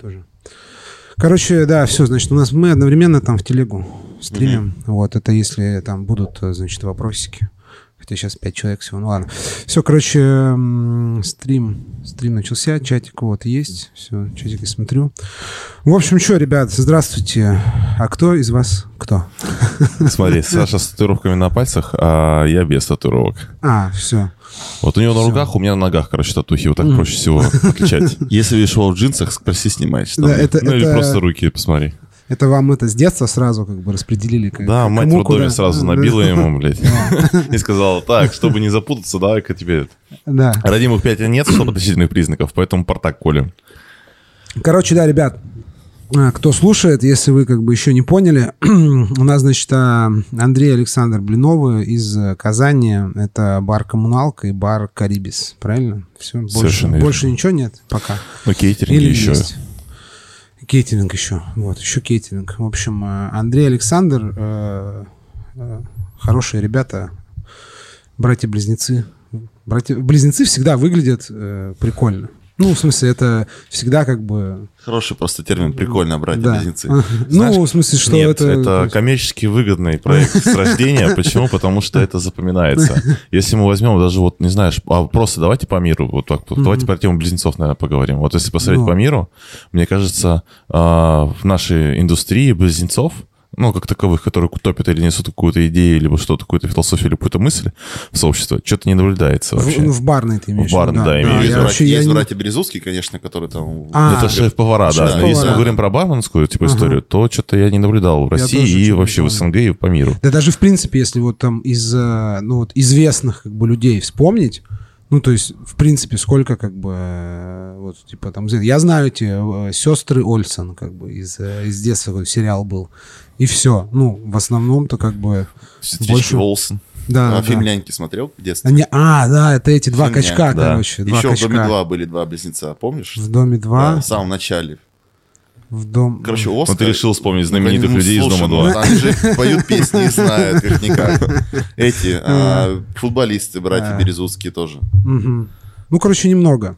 тоже. Короче, да, все, значит, у нас мы одновременно там в телегу стримим. Вот, это если там будут, значит, вопросики. Хотя сейчас 5 человек всего, ну ладно. Все, короче, стрим, стрим начался, чатик вот есть. Все, чатик я смотрю. В общем, что, ребят, здравствуйте. А кто из вас кто? Смотри, Саша с татуировками на пальцах, а я без татуировок. А, все. Вот у него на руках, у меня на ногах, короче, татухи. Вот так проще всего отличать. Если видишь его в джинсах, спроси, снимаешь. Да, это- ну или это- просто руки посмотри. Это вам это с детства сразу как бы распределили? как- Да, мать в роддоме сразу набила ему, блядь. И сказала, так, чтобы не запутаться, давай-ка тебе... Да. Родимых пять нет, что подозрительных признаков, поэтому портак колем. Короче, да, ребят, кто слушает, если вы как бы еще не поняли, у нас, значит, а, Андрей Александр Блиновы из э, Казани. Это бар «Коммуналка» и бар «Карибис». Правильно? Все, больше, Совершенно верно. больше ничего нет пока. Ну, кейтеринг Или еще. есть? Кейтеринг еще. Вот, еще кейтеринг. В общем, э, Андрей Александр, э, э, хорошие ребята, братья-близнецы. Братья-близнецы всегда выглядят э, прикольно. Ну, в смысле, это всегда как бы... Хороший просто термин, прикольно, Да. братья-близнецы. Ну, в смысле, что Нет, это... это, коммерчески выгодный проект с рождения. Почему? Потому что это запоминается. Если мы возьмем даже вот, не знаешь, а просто давайте по миру, вот так, вот давайте про тему близнецов, наверное, поговорим. Вот если посмотреть Ну. по миру, мне кажется, а, в нашей индустрии близнецов, ну, как таковых, которые топят или несут какую-то идею, либо что-то, какую-то философию или какую-то мысль в сообщество, что-то не наблюдается В, вообще. ну, в барной ты имеешь В барной, да, имею в виду. Есть, вообще, братья, я есть не- братья Березовские, конечно, которые там... А, это шеф-повара, да. Шеф-повара. Если мы Да. говорим про барменскую типа Ага. историю, то что-то я не наблюдал в России и вообще в СНГ и по миру. Да даже в принципе, если вот там из э, ну, вот известных как бы людей вспомнить, ну, то есть, в принципе, сколько как бы э, вот, типа там... Я знаю эти сестры Ольсен, как бы, из, э, из детства какой сериал был. И все. Ну, в основном-то как бы... Сестрички больше- Олсен. Да, а да. фильм «Няньки» смотрел в детстве? Они, а, да, это эти два Фильм качка, да. короче. Два Еще в качка. «Доме 2» были два близнеца, помнишь? В доме Да, два, в самом начале. в дом... Короче, Вот Оскар... ты решил вспомнить знаменитых Ну, людей из слушай, «Дома ну, 2». Они же поют песни и знают, как никак. Эти а, футболисты, братья А. Березутские тоже. Ну, короче, немного.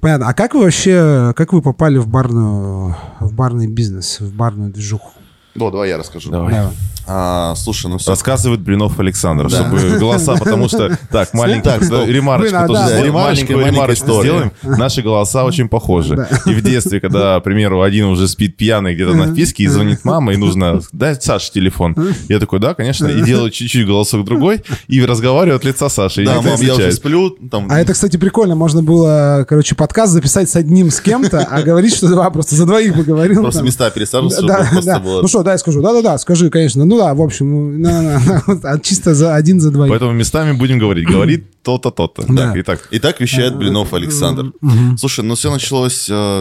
Понятно. А как вы вообще, как вы попали в барную, в барный бизнес, в барную движуху? Ну, давай я расскажу. Давай. Давай. А, слушай, ну все. Рассказывает Блинов Александр, Да. чтобы голоса, потому что... Так, маленький, Так, стоп. ремарочку Блин, а, тоже да, сделаем, ремарочка, маленькую маленькая ремарочку история. сделаем. Наши голоса очень похожи. И в детстве, когда, к примеру, один уже спит пьяный где-то на вписке и звонит мама, и нужно дать Саше телефон. Я такой, да, конечно, и делаю чуть-чуть голосок другой, и разговариваю от лица Саши. Да, мам, я уже сплю. Там, А это, кстати, прикольно. Можно было, короче, подкаст записать с одним с кем-то, а говорить, что два просто за двоих поговорил. Просто места пересаживаться, чтобы Да, просто да. было... Ну что, дай скажу. Да-да-да, скажи, конечно. Ну да, в общем, ну, на- на- на, а чисто за один за двоих. Поэтому местами будем говорить. Говорит то-то, то-то. Да. Так, итак. Итак, вещает Блинов Александр. Слушай, ну все началось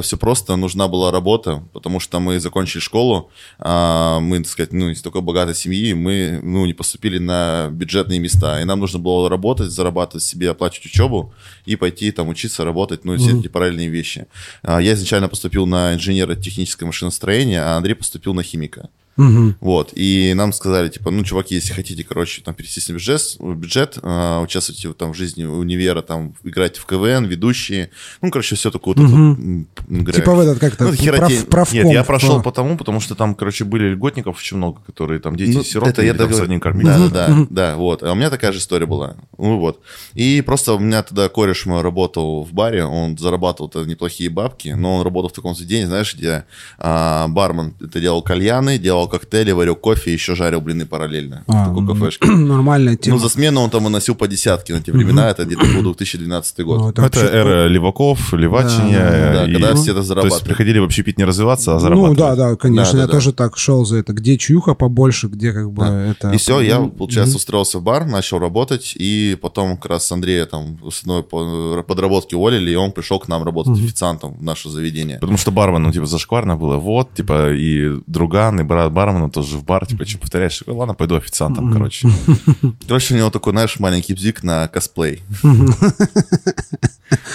все просто. Нужна была работа, потому что мы закончили школу. а, мы, так сказать, ну, из такой богатой семьи, мы ну, не поступили на бюджетные места. И нам нужно было работать, зарабатывать себе, оплачивать учебу и пойти там учиться, работать, ну, все эти параллельные вещи. А, Я изначально поступил на инженера техническое машиностроение, а Андрей поступил на химика. Мгм. Вот, и нам сказали, типа, ну, чуваки, если хотите, короче, там, пересесть на бюджет, бюджет а, участвуйте в, там, в жизни универа, там, играть в КВН, ведущие, ну, короче, все такое вот это, вот, Типа в этот, как то Ну, херотень. правком. Нет, я прошел в- потому, потому что там, короче, были льготников очень много, которые там дети Ну, сироты это я там с одним кормили. Да, да, да, да, вот. А у меня такая же история была. Ну вот. И просто у меня тогда кореш мой работал в баре, он зарабатывал тогда неплохие бабки, но он работал в таком заведении, знаешь, где а, бармен это делал кальяны, делал коктейли, варил кофе и еще жарил блины параллельно. А, в такой ну, кафешке. Нормальная тема. Ну, за смену он там выносил по десятке на те времена, это где-то был 2012 Ну, год. это Это вообще- эра леваков, левачения. Да, Да, и- когда все это То есть зарабатывали. приходили в общепит не развиваться, а Ну зарабатывать. да, да, конечно. Да, да, я да. тоже так шел за это. Где чуха побольше, где как бы Да. это... И все, я, получается, устроился в бар, начал работать, и потом как раз Андрея там с одной по- подработки уволили, и он пришел к нам работать официантом в наше заведение. Потому что бармен, ну, типа, зашкварно было. Вот, типа, и друган, и брат бармена тоже в бар, типа, что повторяешь? Такой, Ладно, пойду официантом, короче. Короче, у него такой, знаешь, маленький бзик на косплей.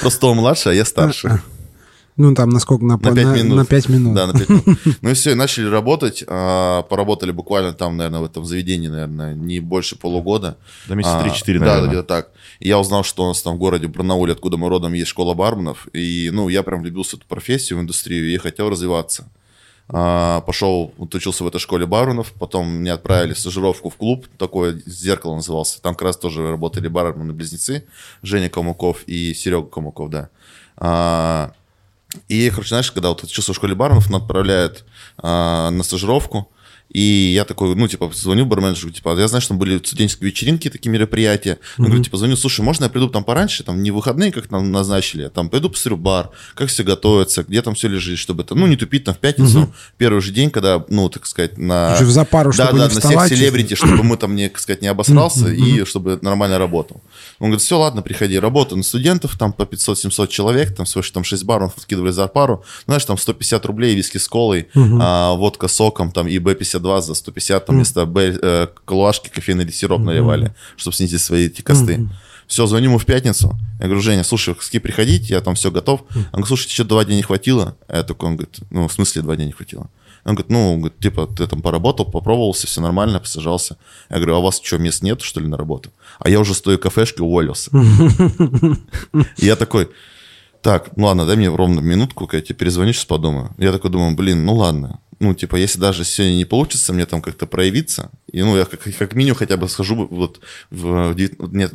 Просто он младше, а я старше. Ну, там, насколько? На, На пять на, минут. на пять минут. Да, на 5 минут. Ну и все, и начали работать. а, Поработали буквально там, наверное, в этом заведении, наверное, не больше полугода. Да, месяца А, 3-4, Да, наверное. где-то так. И я узнал, что у нас там в городе Барнауле, откуда мы родом, есть школа барменов. И, ну, я прям влюбился в эту профессию, в индустрию, и хотел развиваться. А, Пошел, учился в этой школе барменов, потом меня отправили в стажировку в клуб, такой «Зеркало» назывался. Там как раз тоже работали бармены-близнецы, Женя Калмыков и Серега Калмыков, да. А, И, короче, знаешь, когда вот учился в школе барменов, нас отправляют а, на стажировку, и я такой, ну, типа, звоню барменджеру, типа, я знаю, что там были студенческие вечеринки, такие мероприятия. Я говорю, типа, звоню, слушай, можно я приду там пораньше, там, не выходные, как нам назначили, а там, пойду посмотрю бар, как все готовится, где там все лежит, чтобы это, ну, не тупить там в пятницу, первый же день, когда, ну, так сказать, на... Еще в запару, Да, чтобы да, не на вставать. всех селебрити, чтобы мы там, не, так сказать, не обосрался и чтобы нормально работал. Он говорит, все, ладно, приходи, работаю на студентов, там по 500-700 человек, там что там 6 баров откидывали за пару, знаешь, там 150 рублей, виски с колой, а, водка соком, там и Б-52 за 150, там вместо Б, э, колуашки кофейный сироп наливали, чтобы снизить свои эти косты. Все, звоню ему в пятницу. Я говорю, Женя, слушай, ски приходить, я там все готов. Он говорит, слушай, еще два дня не хватило. Я такой, он говорит, ну, в смысле два дня не хватило? Он говорит, ну, говорит, типа, ты там поработал, попробовался, все нормально, посажался. Я говорю, а у вас что, мест нет, что ли, на работу? А я уже с той кафешки уволился. Я такой, так, ну ладно, дай мне ровно минутку, я тебе перезвоню, сейчас подумаю. Я такой думаю, блин, ну ладно. Ну, типа, если даже сегодня не получится мне там как-то проявиться, и, ну, я как, как минимум хотя бы схожу вот в... девят- Нет,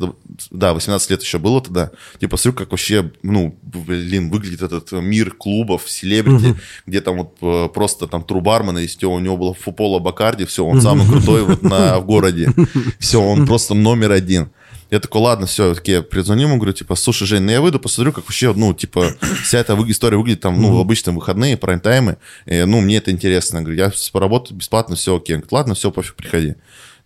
да, 18 лет еще было тогда. Типа, смотрю, как вообще, ну, блин, выглядит этот мир клубов, селебрити, где там вот э, просто там трубармен, если у него было фупола Бакарди, все, он самый крутой вот на, в городе. Все, он просто номер один. Я такой, ладно, все, таки я перезвоню ему, говорю, типа, слушай, Жень, ну я выйду, посмотрю, как вообще, ну, типа, вся эта история выглядит там, ну, в обычные выходные, прайм-таймы, ну, мне это интересно. Я говорю, я поработаю бесплатно, все окей. Он говорит, ладно, все, пофиг, приходи.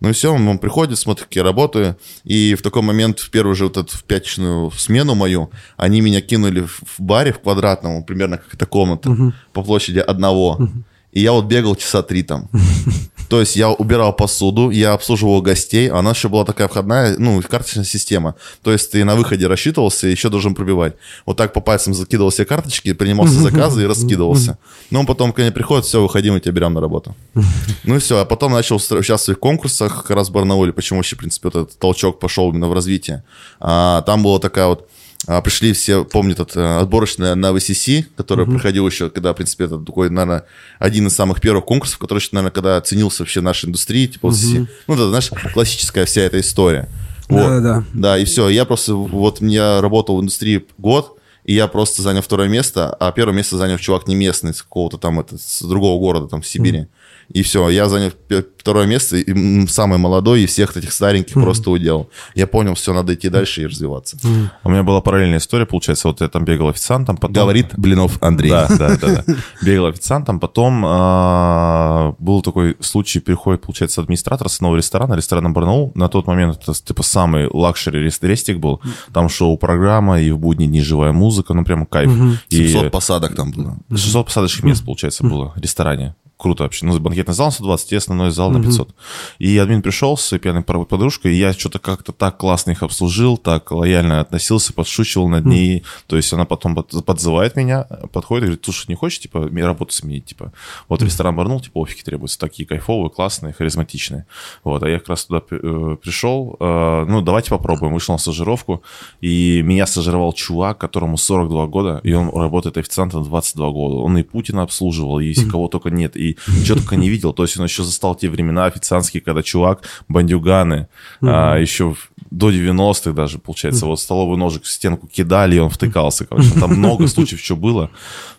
Ну и все, он, он приходит, смотрит, как я работаю, и в такой момент, в первую же вот эту в пятничную смену мою, они меня кинули в, в баре в квадратном, примерно как эта комната, по площади одного. И я вот бегал часа три там. То есть я убирал посуду, я обслуживал гостей, а у нас еще была такая входная, ну, карточная система. То есть ты на выходе рассчитывался и еще должен пробивать. Вот так по пальцам закидывал все карточки, принимал все заказы и раскидывался. Ну, потом, когда приходит, все, выходи, мы тебя берем на работу. Ну и все, а потом начал участвовать в конкурсах как раз в Барнауле, почему вообще, в принципе, вот этот толчок пошел именно в развитие. А, там была такая вот а, пришли все, помнят, от, э, отборочная на VCC, которая проходила еще, когда, в принципе, это такой, наверное, один из самых первых конкурсов, который, еще, наверное, когда ценился вообще нашей индустрии, типа VCC. Ну, это, знаешь, классическая вся эта история. Вот. Да-да-да. Да, и все. Я просто, вот я работал в индустрии год, и я просто занял второе место, а первое место занял чувак не местный, с какого-то там, это, с другого города, там, в Сибири. И все, я занял второе место, и самый молодой, и всех этих стареньких просто уделал. Я понял, все, надо идти дальше и развиваться. У меня была параллельная история, получается, вот я там бегал официантом, потом... Говорит Блинов Андрей. Да, да, да, да. Бегал официантом, потом а, был такой случай, переходит, получается, администратор с нового ресторана, ресторана Барнаул. На тот момент это типа самый luxury рес- рестик был. Там шоу-программа, и в будни дни живая музыка, ну прям кайф. И 700 посадок там было. 600 посадочных мест, получается, было в ресторане. Круто вообще. Ну, банкетный зал на 120, и основной зал на 500. И админ пришел с пьяной подружкой, и я что-то как-то так классно их обслужил, так лояльно относился, подшучивал над ней. То есть она потом под- подзывает меня, подходит и говорит, слушай, не хочешь, типа, работу сменить, типа. Вот ресторан Барнул, типа, офиги требуются, такие кайфовые, классные, харизматичные. Вот, а я как раз туда э, пришел, э, ну, давайте попробуем. Вышел на стажировку, и меня стажировал чувак, которому 42 года, и он работает официантом 22 года. Он и Путина обслуживал, и кого только нет, и что только не видел. То есть он еще застал те времена официантские, когда чувак, бандюганы, а, еще до 90-х даже, получается, вот столовый ножик в стенку кидали, и он втыкался, короче. Там много случаев, что было,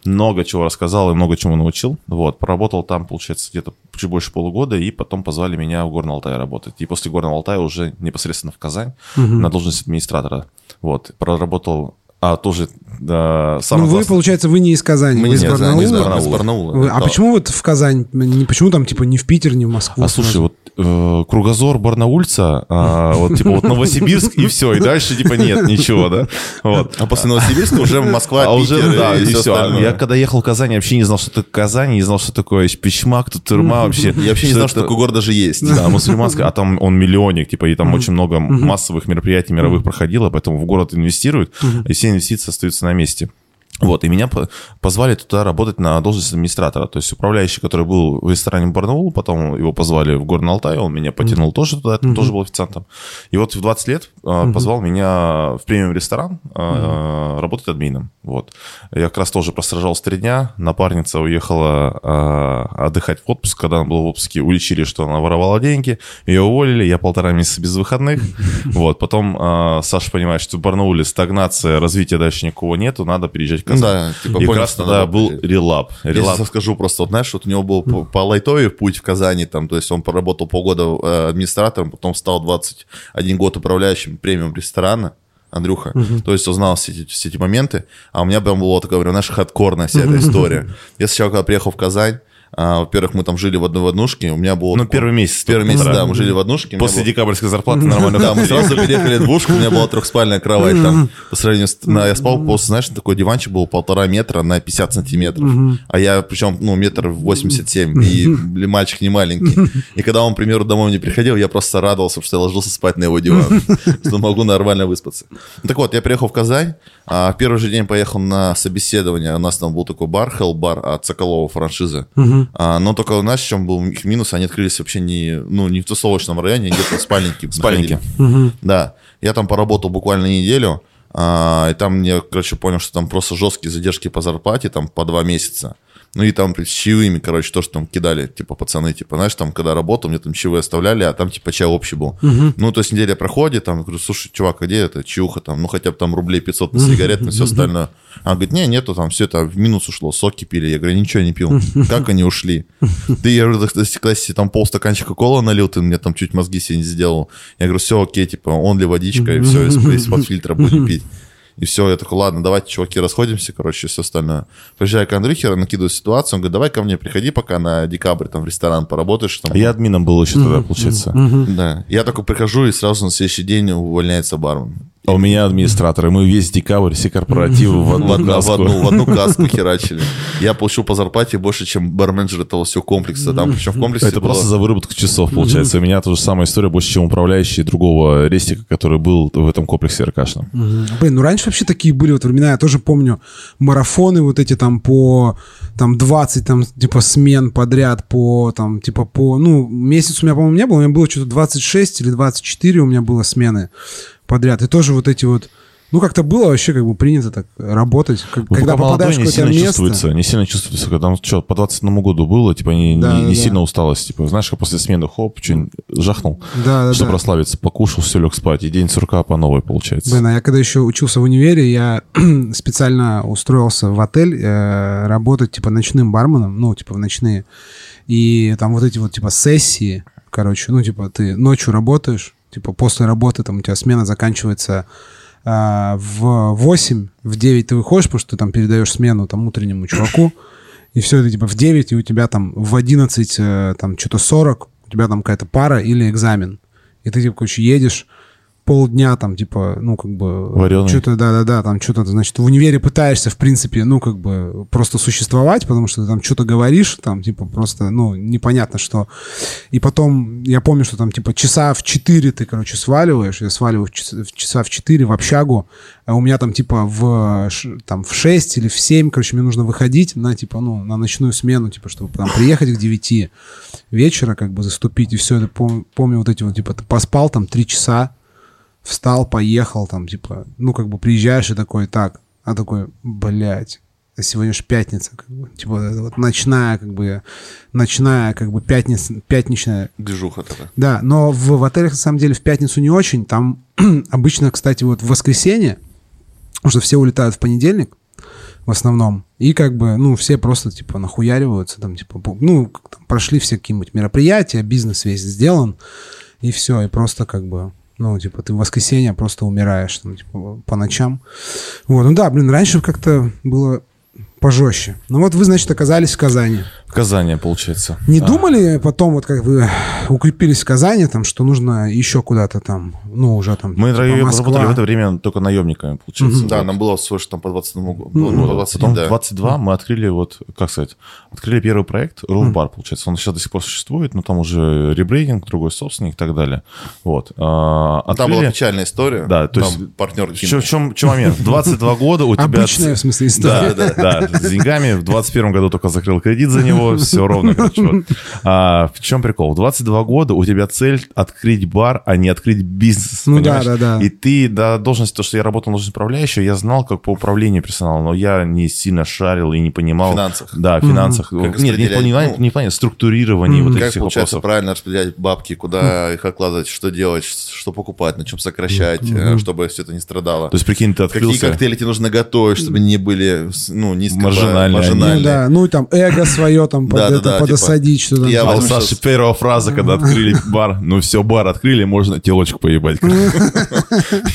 много чего рассказал и много чему научил. Вот, поработал там, получается, где-то чуть больше полугода, и потом позвали меня в Горный Алтай работать. И после Горного Алтая уже непосредственно в Казань на должность администратора. Вот, проработал, а тоже да, Ну, самое вы, получается, вы не из Казани, Мы вы из не из Барнаула. из Барнаула. Из Барнаула. Вы- А Да. почему вот в Казань? Не, почему там, типа, не в Питер, не в Москву? А слушай, вот э, кругозор Барнаульца, а, вот типа вот Новосибирск и все, и дальше типа нет ничего, да? Вот. А после Новосибирска уже Москва, А уже, да, и, и все остальное. Я когда ехал в Казань, я вообще не знал, что такое Казань, не знал, что такое пичмак, тут тюрьма вообще. Я вообще не знал, что такой город даже есть. Да, мусульманская, а там он миллионник, типа, и там очень много массовых мероприятий мировых проходило, поэтому в город инвестируют, и все инвестиции остаются на месте. Вот, и меня позвали туда работать на должность администратора. То есть управляющий, который был в ресторане Барнаул, потом его позвали в Горный Алтай, он меня потянул mm-hmm. тоже туда, mm-hmm. тоже был официантом. И вот в 20 лет mm-hmm. позвал меня в премиум ресторан mm-hmm. работать админом. Вот. Я как раз тоже простражался три дня. Напарница уехала э, отдыхать в отпуск. Когда она была в отпуске, уличили, что она воровала деньги. Ее уволили. Я полтора месяца без выходных. Вот. Потом Саша понимает, что в Барнауле стагнация, развития дальше никого нету, надо переезжать в Да, типа, и понял, раз тогда был релап. релап. Я скажу просто, вот, знаешь, вот у него был по, по лайтове путь в Казани, там, то есть он поработал полгода э, администратором, потом стал 21 год управляющим премиум ресторана. Андрюха. Угу. То есть узнал все эти, все эти моменты. А у меня прям была такая, прям, знаешь, хардкорная вся эта история. Я сначала, когда приехал в Казань, а, во-первых, мы там жили в одной однушке. У меня было... Ну, первый месяц. Первый месяц, да, мы жили в однушке. После было... декабрьской зарплаты нормально. Да, мы сразу переехали в двушку, у меня была трехспальная кровать там. По сравнению с... Я спал после, знаешь, такой диванчик был полтора метра на 50 сантиметров. А я, причем, ну, метр восемьдесят семь, и мальчик не маленький. И когда он, к примеру, домой не приходил, я просто радовался, что я ложился спать на его диван, что могу нормально выспаться. Так вот, я приехал в Казань, а в первый же день поехал на собеседование. У нас там был такой бар, Hell бар от Соколова франшизы. А, но только знаешь, в чем был их минус? Они открылись вообще не, ну, не в тусовочном районе, а где-то в спальнике. В спальнике. Да. Я там поработал буквально неделю, а, и там мне, короче, понял, что там просто жесткие задержки по зарплате, там по два месяца. Ну и там с чаевыми, короче, то, что там кидали, типа, пацаны, типа, знаешь, там, когда работал, мне там чаевые оставляли, а там, типа, чай общий был. Угу. Ну, то есть неделя проходит, там, говорю, слушай, чувак, а где это чуха, там, ну, хотя бы там рублей 500 на сигарет, на все остальное. А говорит, не, нету, там, все это в минус ушло, соки пили. Я говорю, ничего не пил. Как они ушли? Ты, я говорю, если там полстаканчика кола налил, ты мне там чуть мозги себе не сделал. Я говорю, все окей, типа, он ли водичка, и все, из-под фильтра будем пить. И все, я такой, ладно, давайте, чуваки, расходимся, короче, все остальное. Приезжаю к Андрюхе, накидываю ситуацию, он говорит, давай ко мне приходи пока на декабрь, там, в ресторан поработаешь. Там. А я админом был еще тогда, получается. Да. Я только прихожу, и сразу на следующий день увольняется бармен. А у меня администраторы. Мы весь декабрь все корпоративы в одну, в, в, одну, в одну каску херачили. Я получил по зарплате больше, чем барменджер этого всего комплекса. Там, причем в комплексе Это было... просто за выработку часов, получается. У меня тоже самая история больше, чем управляющий другого рестика, который был в этом комплексе РКшном. Блин, ну раньше вообще такие были вот времена. Я тоже помню марафоны вот эти там по там 20 там типа смен подряд по там типа по ну месяц у меня по-моему не было у меня было что-то 26 или 24 у меня было смены подряд. И тоже вот эти вот ну, как-то было вообще как бы принято так работать. Как, ну, когда попадаешь в какое-то место... Чувствуется, не сильно чувствуется. Когда там что, по 21 году было, типа, не, да, не, не да. сильно усталость. Типа, знаешь, как после смены, хоп, что-нибудь жахнул, да, да, чтобы да. расслабиться, покушал, все, лег спать, и день сурка по новой получается. Блин, а я когда еще учился в универе, я специально устроился в отель э, работать, типа, ночным барменом, ну, типа, в ночные. И там вот эти вот, типа, сессии, короче, ну, типа, ты ночью работаешь, Типа после работы там у тебя смена заканчивается а, в 8, в 9 ты выходишь, потому что ты там передаешь смену там утреннему чуваку, и все, это типа в 9, и у тебя там в 11, э, там что-то 40, у тебя там какая-то пара или экзамен. И ты, типа, короче, едешь, полдня там, типа, ну, как бы... Вареный. Что-то, да-да-да, там что-то, значит, в универе пытаешься, в принципе, ну, как бы просто существовать, потому что ты там что-то говоришь, там, типа, просто, ну, непонятно что. И потом, я помню, что там, типа, часа в 4 ты, короче, сваливаешь, я сваливаю в часа, в, часа в 4 в общагу, а у меня там, типа, в, там, в 6 или в 7, короче, мне нужно выходить на, типа, ну, на ночную смену, типа, чтобы там приехать к 9 вечера, как бы, заступить, и все, это помню, помню вот эти вот, типа, ты поспал там 3 часа, встал, поехал, там, типа, ну, как бы приезжаешь и такой, так, а такой, блядь, сегодня же пятница, как бы, типа, вот ночная, как бы, ночная, как бы, пятница, пятничная. Движуха такая. Да, но в, в отелях, на самом деле, в пятницу не очень, там обычно, кстати, вот в воскресенье, потому что все улетают в понедельник, в основном. И как бы, ну, все просто, типа, нахуяриваются, там, типа, ну, там, прошли все какие-нибудь мероприятия, бизнес весь сделан, и все, и просто как бы ну, типа, ты в воскресенье просто умираешь, там, типа, по ночам. Вот, ну да, блин, раньше как-то было пожестче. Ну вот вы, значит, оказались в Казани. В Казани, получается. Не А. думали потом, вот как вы укрепились в Казани, там, что нужно еще куда-то там, ну, уже там, Мы типа, работали в это время только наемниками, получается. Да, Вот. нам было всего лишь там по 21 году. Ну, Ну, по Вот. 21, Потом да. в 22 мы открыли, вот, как сказать, открыли первый проект, Roof Bar, получается. Он сейчас до сих пор существует, но там уже ребрейдинг, другой собственник и так далее. Вот. А, Ну, Там была открыли- печальная история. Да, то Там есть- партнер В чем, в чем, в чем момент? В 22 года у тебя... Обычная, в смысле, история. Да, да, да, с деньгами. В 21 году только закрыл кредит за него, все ровно, короче. вот. А, в чем прикол? В 22 года у тебя цель открыть бар, а не открыть бизнес. Ну понимаешь? да, да, да. И ты до должности, то, что я работал на должности управляющего, я знал, как по управлению персоналом, но я не сильно шарил и не понимал. Финансах. Да, в финансах. Как Нет, не плане, ну, не в плане структурирования вот этих Как всех получается вопросов. правильно распределять бабки, куда их откладывать, что делать, что покупать, на чем сокращать, э, чтобы все это не страдало. То есть, прикинь, ты Какие открылся... коктейли тебе нужно готовить, чтобы они не были ну, низко Маржинальные. маржинальные. Ну да, ну и там эго свое там под Да, это да, подосадить, что-то. я А у возьму Саши сейчас- первая фраза, когда открыли бар, ну все, бар открыли, можно телочку поебать.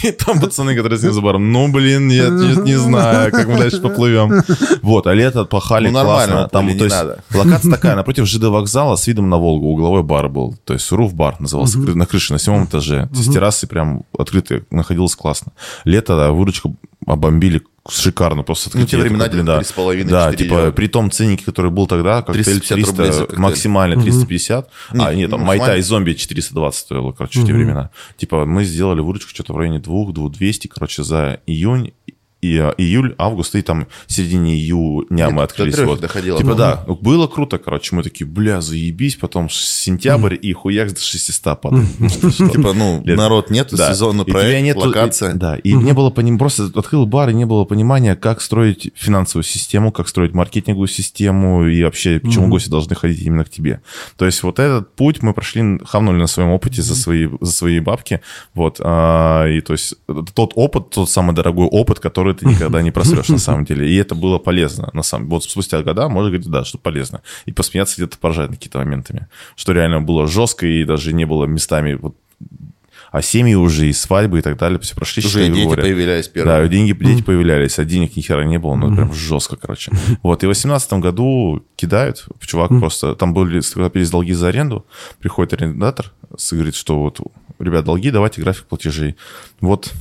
И там пацаны, которые сидят за баром, ну блин, нет, нет, не знаю, как мы дальше поплывем. Вот, а лето пахали Ну, нормально, классно. Там, то есть, локация такая, напротив ЖД вокзала с видом на Волгу, угловой бар был. То есть руф бар назывался, на крыше, на седьмом этаже. С террасы прям открытые, находилось классно. Лето, да, выручку обомбили шикарно, просто Ну, те открытие времена такое, где-то блин, 3,5, да. Да, 4 типа, евро. при том ценнике, который был тогда, коктейль 350 рублей за 300, коктейль. максимально 350. А, нет, там ну, Майтай максимально. зомби 420 стоило, короче, в те времена. Типа, мы сделали выручку что-то в районе 2 200, короче, за июнь и а, июль, август, и там в середине июня мы до открылись. Вот. доходило. Типа, да, ну, было круто, короче, мы такие, бля, заебись, потом сентябрь и хуяк до 600 падает. Типа, ну, народ нету, сезонный проект, локация. да, и не было понимания, просто открыл бар, и не было понимания, как строить финансовую систему, как строить маркетинговую систему, и вообще, почему гости должны ходить именно к тебе. То есть вот этот путь мы прошли, хавнули на своем опыте за свои, за свои бабки, вот, а, и то есть это тот опыт, тот самый дорогой опыт, который ты никогда не просрешь на самом деле, и это было полезно, на самом Вот спустя года можно говорить, да, что полезно, и посмеяться где-то поржать над какими-то моментами, что реально было жестко, и даже не было местами вот а семьи уже, и свадьбы, и так далее, все прошли. Уже дети говоря. появлялись Да, первые. деньги, дети появлялись, а денег ни хера не было, ну, прям жестко, короче. Вот, и в 18 году кидают, чувак просто, там были, скопились долги за аренду, приходит арендатор, говорит, что вот, ребят, долги, давайте график платежей. Вот,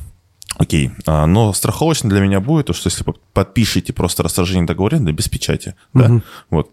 Окей, а, но страховочно для меня будет то, что если вы подпишите просто расторжение договора аренды без печати, да, вот.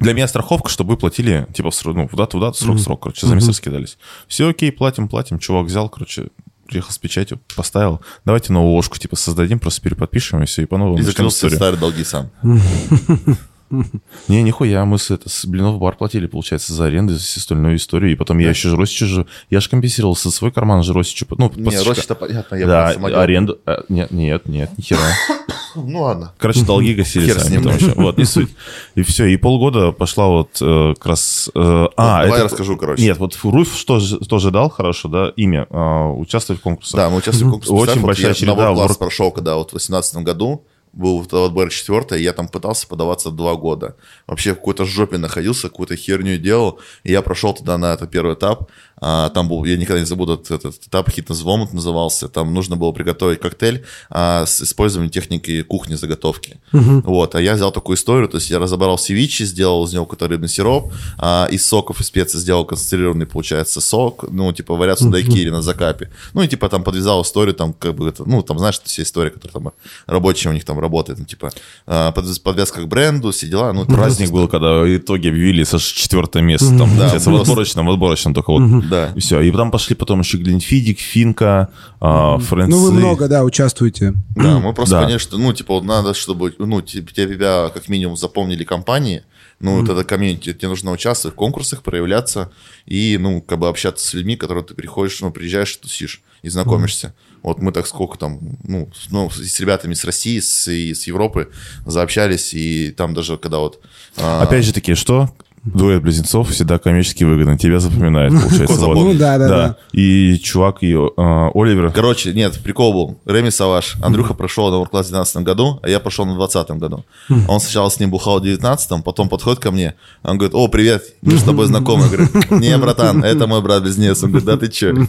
Для меня страховка, чтобы вы платили, типа, в срок, ну, в дату, в дату, срок, срок, короче, за месяц скидались. Все окей, платим, платим. Чувак взял, короче, приехал с печатью, поставил. Давайте новую ложку, типа, создадим, просто переподпишем, и все, и по новому И закрыл все старые долги сам. Не, нихуя, мы с, это, с Блинов бар платили, получается, за аренду, за остальную историю. И потом я еще же Росичу же... Я же компенсировал со свой карман же Росичу. Ну, Не. Роща-то понятно, я Да, просто самодел. аренду... а, Нет, нет, нет, ни хера. Ну ладно. Короче, долги гасили Хер сами. там еще. Вот, не суть. И все, и полгода пошла вот э, как раз... э, а, давай это- расскажу, короче. Нет, вот Руф что же- тоже дал, хорошо, да, имя, э, участвовать в конкурсах. Да, мы участвовали в конкурсе. Очень вот большая я череда, одного класса вот- прошел, когда вот в 2018 году был вот ВТБР 4, я там пытался подаваться два года. Вообще в какой-то жопе находился, какую-то херню делал. И я прошел туда на этот первый этап. А, там был, я никогда не забуду этот, этот этап, хитнес вомут назывался. Там нужно было приготовить коктейль а, с использованием техники кухни заготовки. Вот, а я взял такую историю, то есть я разобрал севичи, сделал из него какой-то рыбный сироп, а, из соков и специй сделал концентрированный, получается, сок, ну, типа вариацию дайкири на закапе. Ну, и типа там подвязал историю, там, как бы, это, ну, там, знаешь, это вся история, которая там рабочие у них там работает, ну, типа, а, подвязка к бренду, все дела. Ну, это Праздник был, когда итоги объявили со четвертое место. Там, Да, в отборочном, в отборочном только вот. Да. И все. И потом пошли потом еще Глинфидик, Финка, а, Фрэнсы. Ну, вы много, да, участвуете. Да, мы просто что, ну, типа, вот надо, чтобы, ну, те- тебя как минимум запомнили компании, ну, вот это комьюнити, тебе нужно участвовать в конкурсах, проявляться и, ну, как бы общаться с людьми, которые ты приходишь, ну, приезжаешь, тусишь и знакомишься. Вот мы так сколько там, ну, с, ну, с ребятами с России, с, и с Европы заобщались, и там даже когда вот... а, Опять же таки, что дуэт близнецов всегда комически выгодно. Тебя запоминает, получается. Кот вот. Ну да, да, да. И чувак, и э, Оливер. Короче, нет, прикол был. Реми Саваш. Андрюха прошел на Class в 2019 году, а я пошел на 2020 году. Он сначала с ним бухал в 19 потом подходит ко мне. Он говорит, о, привет, мы с тобой знакомы. Я говорю, не, братан, это мой брат-близнец. Он говорит, да ты че?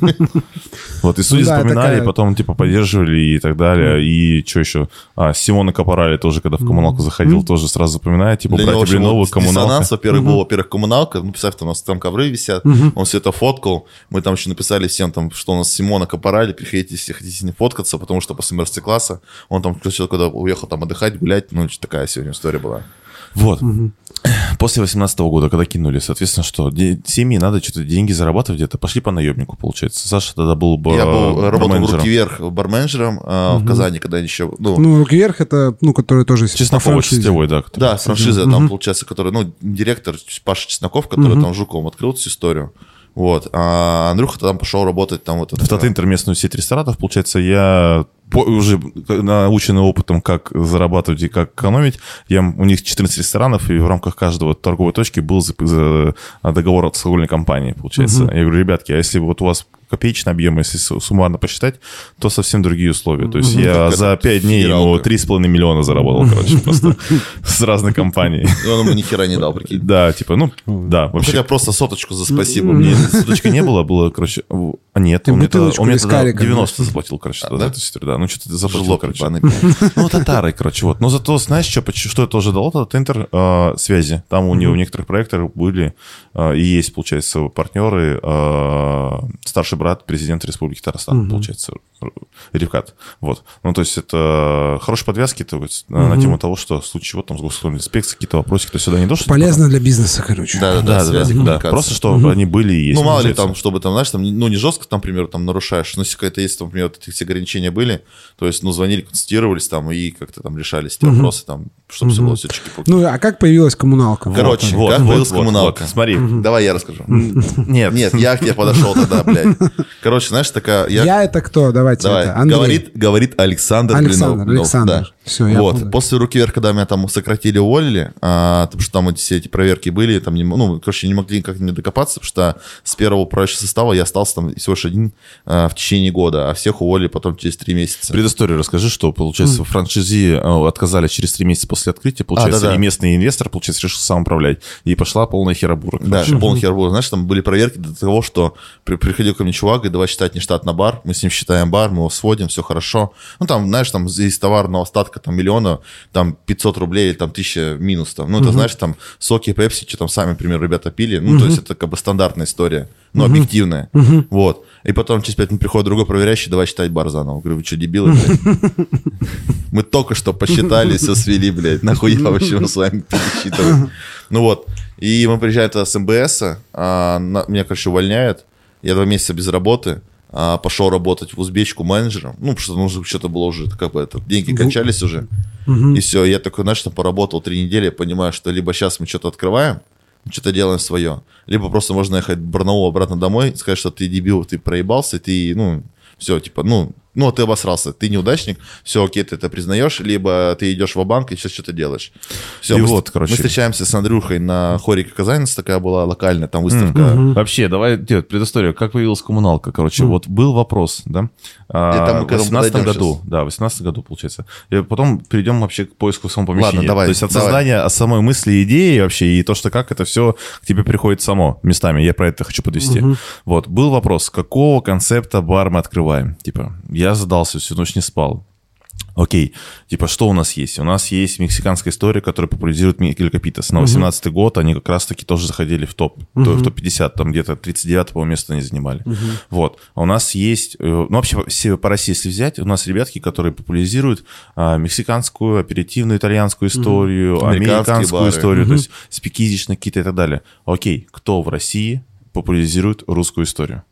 Вот, и судьи Ну да, вспоминали, такая- и потом, типа, поддерживали и так далее. И что еще? А, Симона Капорали тоже, когда в коммуналку заходил, тоже сразу запоминает. Типа, братья Блиновы, коммуналка. диссонанс, во-первых, был, во-первых, коммуналка. Ну, представь, там у нас там ковры висят. Он все это фоткал. Мы там еще написали всем, там, что у нас Симона Капорали, приходите, если хотите с ним фоткаться, потому что после мастер-класса он там, короче, когда уехал там отдыхать, гулять, ну, такая сегодня история была. Вот. После 18 года, когда кинули, соответственно, что? Де- семьи надо что-то деньги зарабатывать где-то. Пошли по наемнику, получается. Саша тогда был бы Я был, работал в барменджером. «Руки вверх» барменджером э, в Казани, когда еще, ну, Ну, руки вверх это, ну, который тоже... франшизе. Чистевой, да. который- Да, франшиза там, получается, который, ну, директор Паша Чесноков, который там Жуком открыл эту историю. Вот. А Андрюха там пошел работать там вот... В Татинтер местную сеть ресторанов, получается, я уже наученный опытом, как зарабатывать и как экономить, я, у них 14 ресторанов, и в рамках каждого торговой точки был договор с алкогольной компанией, получается. Я говорю, ребятки, а если вот у вас копеечный объем, если су- суммарно посчитать, то совсем другие условия. То есть я Как за это 5 дней ему федералка. 3,5 миллиона заработал, короче, просто с разной компанией. И он ему ни хера не дал, прикинь. Да, типа, ну, да, Ну, вообще. Хотя просто соточку за спасибо. Мне суточки не было, было, короче... А нет, он мне, тогда, бутылочку он мне тогда вискарика, 90 заплатил, короче, за да? да. Ну, что-то заплатил, короче. Ну, татары, короче, вот. Но зато, знаешь, что, что это тоже дало? Это тендер э, связи. Там у него в некоторых проектах были и есть, получается, партнеры, старший брат президента Республики Татарстан, получается, Р- Ревкат. Вот. Ну, то есть это хорошие подвязки то есть, на, на тему того, что в случае чего там с государственной инспекцией какие-то вопросики, то сюда не дошли. Полезно для бизнеса, короче. Да, да, Да, связи, да. Просто, чтобы они были и есть. Ну, мало ли получается. там, чтобы там, знаешь, там, ну, не жестко, там, например, там нарушаешь, но если какая-то есть, там, например, вот эти все ограничения были, то есть, ну, звонили, констатировались там и как-то там решались эти вопросы, там, чтобы все было все чики-пуки. Ну, а как появилась коммуналка? Короче, Вот, как вот, появилась вот, коммуналка? вот, смотри. Давай я расскажу. Нет, Нет, я к тебе подошел тогда, блядь. Короче, знаешь, такая... Я, это кто? Давайте Давай, это. Андрей. говорит, говорит Александр, Александр, Блинов. Александр. Да. Всё, я вот, понял. после руки вверх, когда меня там сократили, уволили, а, потому что там эти, все эти проверки были, там, не, ну, короче, не могли как мне докопаться, потому что с первого управляющего состава я остался там всего лишь один а, в течение года, а всех уволили потом через три месяца. Предысторию расскажи, что, получается, в франшизе э, отказали через три месяца после открытия, получается, да-да. и местный инвестор, получается, решил сам управлять. И пошла полная херобура. Да, короче. полный хер был. Знаешь, там были проверки до того, что при- приходил ко мне чувак, говорит, давай считать нештатно бар, мы с ним считаем бар, мы его сводим, все хорошо. Ну, там, знаешь, там из товарного остатка там миллиона, там 500 рублей или там 1000 минус. Там. Ну, это, знаешь, там соки, пепси, что там сами, например, ребята пили. Ну, то есть это как бы стандартная история, ну, объективная. Вот. И потом через 5 минут приходит другой проверяющий, давай считать бар заново. Говорю, вы что, дебилы, блядь? Мы только что посчитали, все свели, блядь. Нахуя вообще мы с вами пересчитываем? Ну вот. И мы приезжаем тогда с МБС, а, на- меня, короче, увольняют. Я два месяца без работы. А, пошел работать в узбечку менеджером. Ну, потому что нужно что-то было уже, как бы это, деньги кончались уже. И все, я такой, знаешь, там поработал три недели, понимаю, что либо сейчас мы что-то открываем, что-то делаем свое, либо просто можно ехать в Барнаул обратно домой, сказать, что ты дебил, ты проебался, ты, ну, все, типа, ну, ну, ты обосрался, ты неудачник, все, окей, ты это признаешь, либо ты идешь в банк и сейчас что-то делаешь. Все, И мы, вот, короче. мы встречаемся с Андрюхой на хорике нас такая была локальная там выставка. Вообще, давай делать предысторию. Как появилась коммуналка? Короче, вот был вопрос, да? А, Это мы в к этому 18 подойдем году. сейчас. Да, в 18 году, получается. И потом перейдем вообще к поиску самого помещения. Ладно, давай, То есть от давай. создания от самой мысли, идеи вообще, и то, что как это все к тебе приходит само местами. Я про это хочу подвести. Вот, был вопрос, какого концепта бар мы открываем? Типа, я задался, всю ночь не спал. Окей, типа, что у нас есть? У нас есть мексиканская история, которая популяризирует Микель Капитас. На 18 год они как раз-таки тоже заходили в топ, то- в топ-50, там где-то 39 по место они занимали. Вот. А у нас есть, э, ну вообще по России, если взять, у нас ребятки, которые популяризируют а, мексиканскую, аперитивную итальянскую историю, Американские американскую бары. историю, то есть спикизично какие-то и так далее. Окей, кто в России популяризирует русскую историю?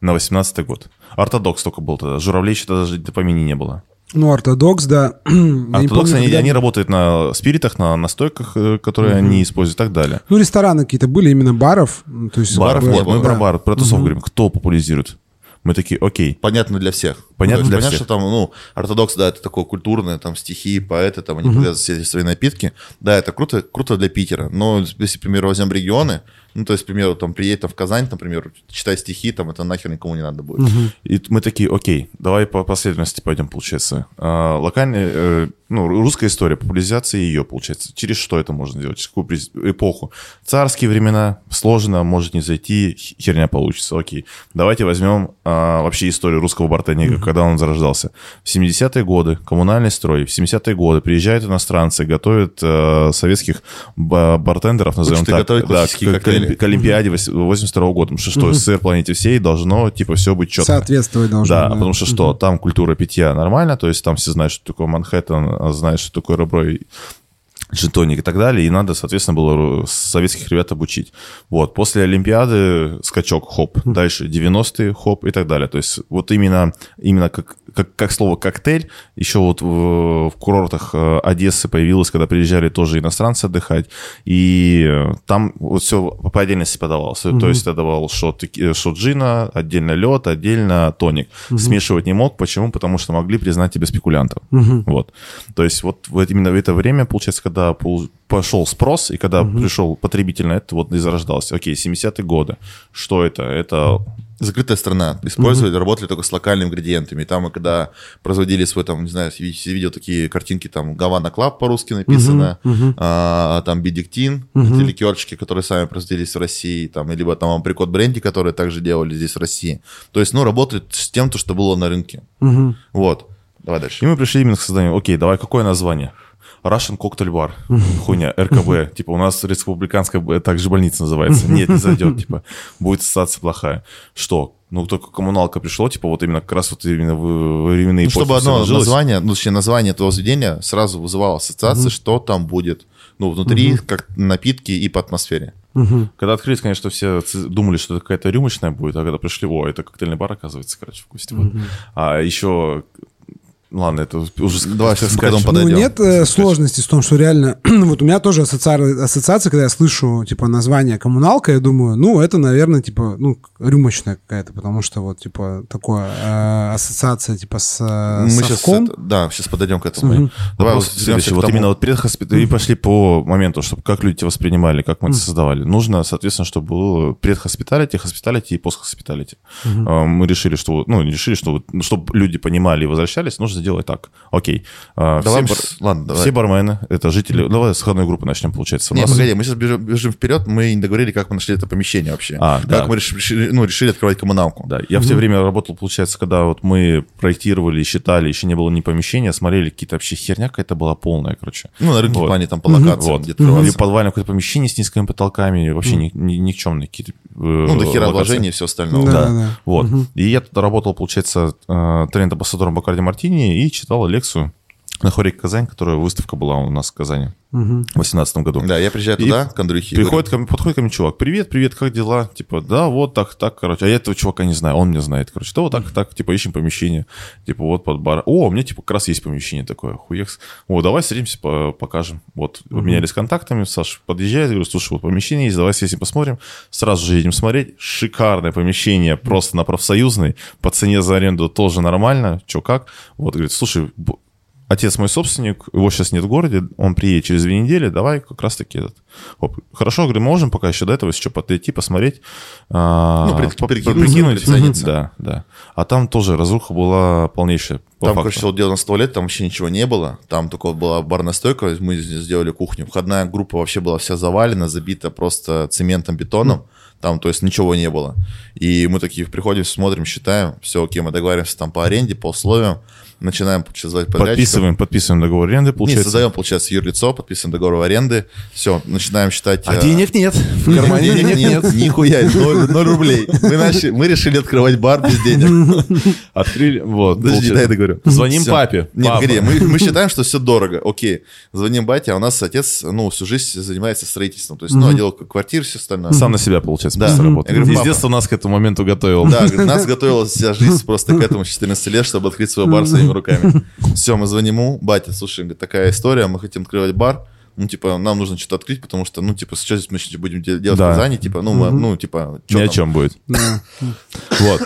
На 18 год. Ортодокс только был тогда. Журавлей еще даже до помини не было. Ну, ортодокс, да. Ортодокс, помню, они, когда- они работают на спиритах, на настойках, э, которые они используют и так далее. Ну, рестораны какие-то были, именно баров. ну, То есть, Баров, вот, мы да. про бар, про тусов говорим. Кто популяризирует? Мы такие, окей. Понятно для всех. Понятно Ну, для понятно, всех. что там, ну, ортодокс, да, это такое культурное, там, стихи, поэты, там, они привязывают все эти свои напитки. Да, это круто, круто для Питера. Но если, к примеру, возьмем регионы, ну, то есть, к примеру, там, приедет там, в Казань, например, читай стихи, там, это нахер никому не надо будет. И мы такие, окей, давай по последовательности пойдем, получается. А, локальная, э, ну, русская история, популяризация ее, получается. Через что это можно делать? Через какую эпоху? Царские времена, сложно, может не зайти, херня получится, окей. Давайте возьмем а, вообще историю русского бартендинга, когда он зарождался. В 70-е годы, коммунальный строй, в 70-е годы приезжают иностранцы, готовят э, советских ба- бартендеров, назовем Учат так, да, к, к к Олимпиаде 82 года. Потому что что, СССР планете всей должно, типа, все быть четко. Соответствовать должно. Да, потому что что, там культура питья нормально, то есть там все знают, что такое Манхэттен, а знают, что такое ребро джетоник и так далее, и надо, соответственно, было советских ребят обучить. Вот, после Олимпиады скачок, хоп, дальше 90-е, хоп и так далее. То есть вот именно, именно как, как, как слово коктейль, еще вот в, в курортах э, Одессы появилось, когда приезжали тоже иностранцы отдыхать, и э, там вот все по отдельности подавалось. То есть я давал шот, теки- шот джина, отдельно лед, отдельно тоник. Смешивать не мог. Почему? Потому что могли признать тебя спекулянтом. Вот. То есть вот именно в это время, получается, когда пол- пошел спрос, и когда пришел потребитель на это, вот и зарождался. Окей, 70-е годы. Что это? Это закрытая страна. Использовали, работали только с локальными ингредиентами. И там, когда производили свой, там, не знаю, видел такие картинки, там, Havana Club по-русски написано, а, там, Бенедиктин, эти ликерчики, которые сами производились в России, там, либо там Apricot Brandy, которые также делали здесь в России. То есть, ну, работали с тем, то, что было на рынке. Вот. Давай дальше. И мы пришли именно к созданию, окей, давай, какое название? Russian Cocktail Bar. Хуйня, РКБ. Типа у нас республиканская также больница называется. Нет, не зайдет, типа. Будет ассоциация плохая. Что? Ну, только коммуналка пришло, типа, вот именно как раз вот именно в временные Ну, чтобы одно нажилось. название, ну, точнее, название этого заведения сразу вызывало ассоциации, что там будет, ну, внутри, как напитки и по атмосфере. Когда открылись, конечно, все думали, что это какая-то рюмочная будет, а когда пришли, о, это коктейльный бар, оказывается, короче, в гости. Вот. А еще, ладно, это уже Давай сейчас потом Ну, подойдем. нет э, сложности в том, что реально... вот у меня тоже ассоциация, ассоциация, когда я слышу, типа, название коммуналка, я думаю, ну, это, наверное, типа, ну, рюмочная какая-то, потому что вот, типа, такое э, ассоциация, типа, с э, Мы сейчас, совком. да, сейчас подойдем к этому. Давай Вопрос вот следующий. к Вот именно вот предхоспиталь... И пошли по моменту, чтобы как люди тебя воспринимали, как мы это создавали. Нужно, соответственно, чтобы было предхоспиталити, хоспиталити и постхоспиталити. А, Мы решили, что... Ну, решили, что ну, чтобы люди понимали и возвращались, нужно сделать так. Окей. А, Давай, все, бр- ладно, давай. все бармены, это жители... Давай с входной группы начнем, получается. У Не, нас- погоди, мы сейчас бежим, бежим вперед, мы не договорили, как мы нашли это помещение вообще. А, как да. мы реш- решили, ну, решили открывать коммуналку. Да, я в то время работал, получается, когда вот мы проектировали, считали, еще не было ни помещения, смотрели, какие-то вообще херня какая-то была полная, короче. Ну, на рынке Вот. в плане там по локациям, Вот. где-то Или открываться. подвальное какое-то помещение с низкими потолками, вообще ни, ни- никчемные какие-то. э, Ну, до хера вложений и все остальное. Да, Да, да. вот. И я туда работал, получается, э, тренд-амбассадором Бакарди Мартини и читал лекцию на хоре Казань, которая выставка была у нас в Казани в 2018 году. Да, я приезжаю И туда, к Андрюхе. и Приходит ко мне, подходит ко мне чувак, привет, привет, как дела? Типа, да, вот так, так, короче. А я этого чувака не знаю, он меня знает, короче. Да, вот так, так, типа, ищем помещение. Типа, вот под бар. О, у меня, типа, как раз есть помещение такое, хуекс. О, давай встретимся, по- покажем. Вот, обменялись контактами, Саша подъезжает, говорю, слушай, вот помещение есть, давай съездим посмотрим. Сразу же едем смотреть. Шикарное помещение, просто на профсоюзной. По цене за аренду тоже нормально. Че, как? Вот, говорит, слушай, отец мой собственник, его сейчас нет в городе, он приедет через две недели, давай как раз-таки этот. Оп. Хорошо, говорю, можем пока еще до этого еще подойти, посмотреть. а, Ну, пред- по- прикинуть, прикинуть. Да, да. А там тоже разруха была полнейшая. по Там, факту. короче, вот дело на туалет, там вообще ничего не было. Там только была барная стойка, мы сделали кухню. Входная группа вообще была вся завалена, забита просто цементом, бетоном. Там, то есть, ничего не было. И мы такие приходим, смотрим, считаем. Все, окей, мы договариваемся там по аренде, по условиям. Начинаем получается, звать подрядчиков. Подписываем, подписываем договор аренды, Не, получается. создаем, получается, юрлицо, подписываем договор аренды. Все, начинаем считать... А э, денег нет. В Нет, кармане денег нет, нет. нихуя, ноль, ноль рублей. Мы, начали, мы решили открывать бар без денег. Открыли, вот. Подожди, дай договорю. Звоним папе. Не, Папа. погоди, мы, мы считаем, что все дорого. Окей, звоним бате, а у нас отец, ну, всю жизнь занимается строительством. То есть, ну, отдел квартир, все остальное. Сам на себя, получается, Да. работает. Я говорю, Из детства нас к этому моменту готовил. Да, нас готовила вся жизнь просто к этому с 14 лет, чтобы открыть свой бар своими руками. Все, мы звоним ему, батя, слушай, говорит, такая история, мы хотим открывать бар, ну, типа, нам нужно что-то открыть, потому что, ну, типа, сейчас мы будем де- делать Да. в Казани, типа, ну, мы- ну, типа, Ни о там? чем будет. Вот.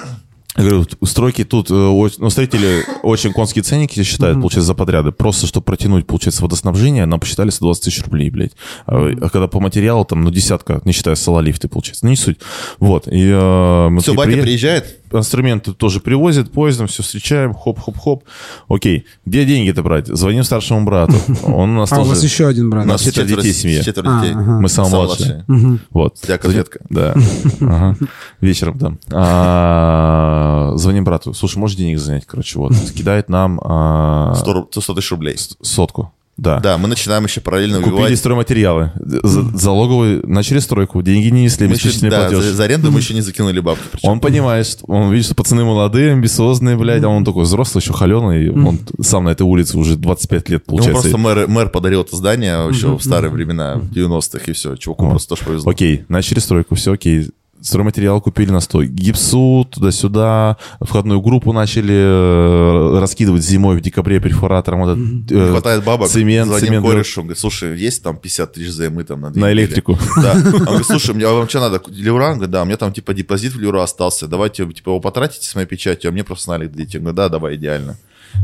Я говорю, стройки тут, э, о- ну, строители очень конские ценники считают, получается, за подряды. Просто, чтобы протянуть, получается, водоснабжение, нам посчитали 120 тысяч рублей, блядь. А а когда по материалу, там, ну, десятка, не считая сололифты, получается. Ну, не суть. Вот. И, э, мы Все, батя приехали. приезжает? Инструменты тоже привозят, поездом все встречаем, хоп-хоп-хоп. Окей, где деньги-то брать? Звоним старшему брату. Он у нас А у вас тоже... еще один брат. У нас четверо детей в семье. Четверо А, детей. ага. Мы самые младшие. Вот. У тебя конфетка. Да. Ага. Вечером там. А, Звоним брату. Слушай, можешь денег занять? Короче, вот. Кидает нам а, 100 руб- 100 тысяч рублей. сотку. Да. Да, мы начинаем еще параллельно Купили убивать. стройматериалы. За- Залоговые начали стройку. Деньги не несли, обеспечительный да, платеж. за, за аренду мы еще не закинули бабки. причем. Он понимает, что он видит, что пацаны молодые, амбициозные, блядь, а он такой взрослый, еще холеный, он сам на этой улице уже 25 лет, получается. просто мэр, мэр подарил это здание еще в старые времена, в 90-х, и все. Чуваку просто тоже повезло. Окей, начали стройку, все окей. Стройматериал купили на 100. Гипсу, туда-сюда. Входную группу начали э, раскидывать зимой в декабре перфоратором. Вот этот, Не э, хватает бабок, цемент, звоним цемент корешу, он говорит, слушай, есть там 50 тысяч займы там на на недели?» электрику. Да. Он говорит, слушай, мне, а вам что надо? Леура? Он говорит, да, у меня там типа депозит в Леура остался, давайте типа его потратите с моей печатью, а мне просто налик дадите. Я говорю, да, давай, идеально.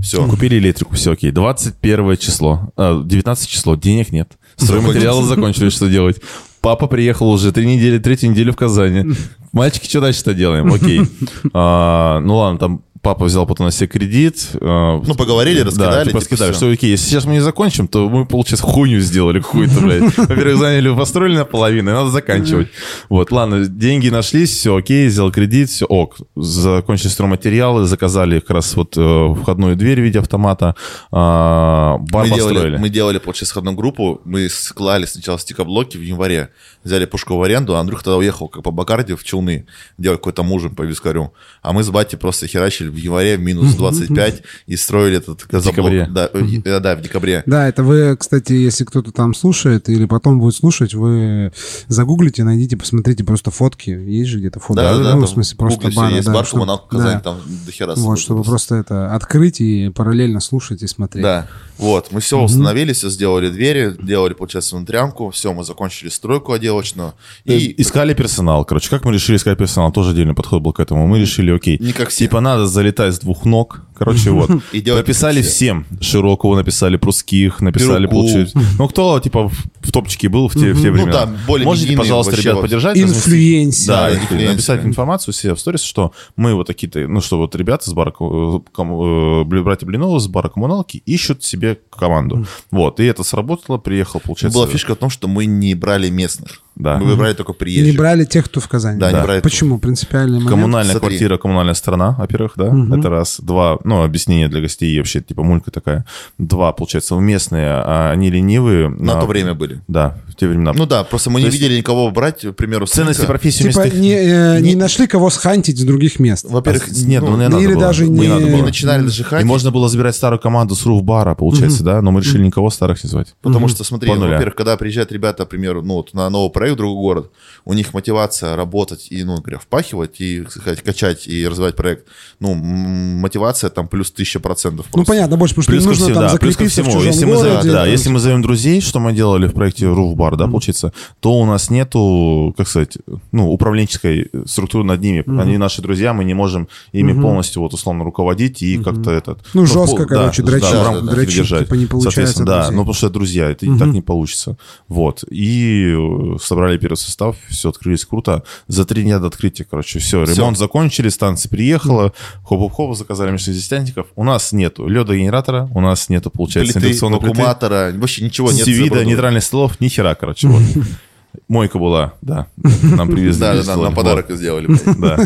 Все. Купили электрику, все окей. 21 число, а, 19 число, денег нет. Стройматериалы закончились, что делать? Папа приехал уже три недели, третью неделю в Казани. Мальчики, что дальше-то делаем? Окей. А, ну ладно, там папа взял потом на себе кредит. а, Ну, поговорили, Да, раскидали. типа типа, раскидали, всё. что окей, если сейчас мы не закончим, то мы, получается, хуйню сделали какую-то, блядь. Во-первых, заняли, построили наполовину, и надо заканчивать. Вот, ладно, деньги нашлись, все окей, взял кредит, все ок. Закончили стройматериалы, заказали как раз вот э, входную дверь в виде автомата, а, бар мы делали, построили. мы делали, получается, сходную группу, мы склали сначала стикоблоки в январе, взяли пушку в аренду, а Андрюх тогда уехал как по Бакарде в Челны, делать какой-то ужин по вискарю. А мы с батей просто херачили в январе в минус 25 и строили этот газоблок. декабре. Да, э, да, в декабре. Да, это вы, кстати, если кто-то там слушает или потом будет слушать, вы загуглите, найдите, посмотрите просто фотки. Есть же где-то фотки? Да, да, да. Ну, в смысле, просто бара. есть да, бар чтоб- коммуналка Казань, да. там дохера Вот, чтобы просто. просто это открыть и параллельно слушать и смотреть. Да, вот, мы все установили, все сделали двери, делали, получается, внутрянку, все, мы закончили стройку отделочную. И И искали персонал. Короче, как мы решили искать персонал? Тоже отдельный подход был к этому. Мы решили, окей, Не как все. типа надо залетать с двух ног. Короче, вот. И Написали всем. Широкого написали, прусских, написали, получилось. Ну, кто, типа, в, топчике был в те, в те Ну времена. да, более Можете, пожалуйста, ребят, поддержать? Инфлюенсер. Да, написать информацию себе в сторис, что мы вот такие-то, ну, что вот ребята с бара, э, э, братья Блиновы с бара коммуналки ищут себе команду. Вот, и это сработало, приехал, получается. была фишка в том, что мы не брали местных. Да. Мы выбрали только Не приезжих. брали тех, кто в Казани. Да, не брали. Почему? Принципиальный момент. Коммунальная Смотри. квартира, коммунальная страна, во-первых, да, это раз. Два, ну, объяснение для гостей вообще, типа, мулька такая. Два, получается, местные, а они ленивые. На то время были. Да, те времена. Ну да, просто мы не есть- видели никого брать, к примеру, Ценности профессии Типа местных... не, э, не не- нашли кого схантить с других мест. Во-первых, А, нет, ну, не ну, надо или было. даже не- надо было. не начинали даже И хантить, можно было забирать старую команду с руф-бара, получается, да, но мы решили никого старых не звать. потому что, смотри, нуля. во-первых, когда приезжают ребята, к примеру, ну, вот на новый проект в другой город, у них мотивация работать и, ну, говоря, впахивать и, сказать, качать и развивать проект, ну, мотивация там плюс тысяча процентов. Ну, понятно, больше, потому что Плюс нужно всему, там да, плюс ко закрепиться в всему, чужом если мы, за- городе. да, если мы зовем друзей, что мы делали в проекте Roof Bar, да, получается, то у нас нету, как сказать, ну, управленческой структуры над ними. Они наши друзья, мы не можем ими полностью, вот, условно, руководить и как-то этот... Ну, в жестко, короче, дрочить, да, дрочить, типа, не получается Соответственно, да, ну, потому что друзья, это так не получится. Вот. И собрали первый состав, все открылись круто. За три дня до открытия, короче, все, ремонт закончили, станция приехала, хоп-хоп-хоп, заказали межрезистентников. У нас нету ледогенератора, у нас нету, получается, Плиты, вакууматора, вообще ничего нет. Забродового. нейтральных столов, ни хера, короче, вот. Мойка была, да. Нам привезли. Да, да, нам подарок сделали, Да.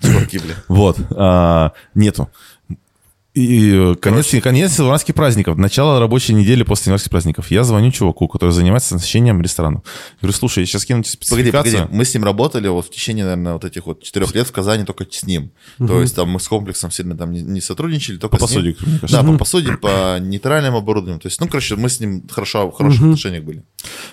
Чуваки, блядь. Вот. а, Нету. И конец, конец январских праздников, начало рабочей недели после январских праздников. Я звоню чуваку, который занимается насыщением ресторанов. Говорю, слушай, я сейчас кину тебе Погоди, спецификацию. погоди, мы с ним работали вот в течение, наверное, вот этих вот четырех лет в Казани только с ним. То есть там мы с комплексом сильно там не, не сотрудничали, только По с ним. посуде, мне кажется. Да, по посуде, по нейтральному оборудованию. То есть, ну, короче, мы с ним хорошо, в хороших отношениях были.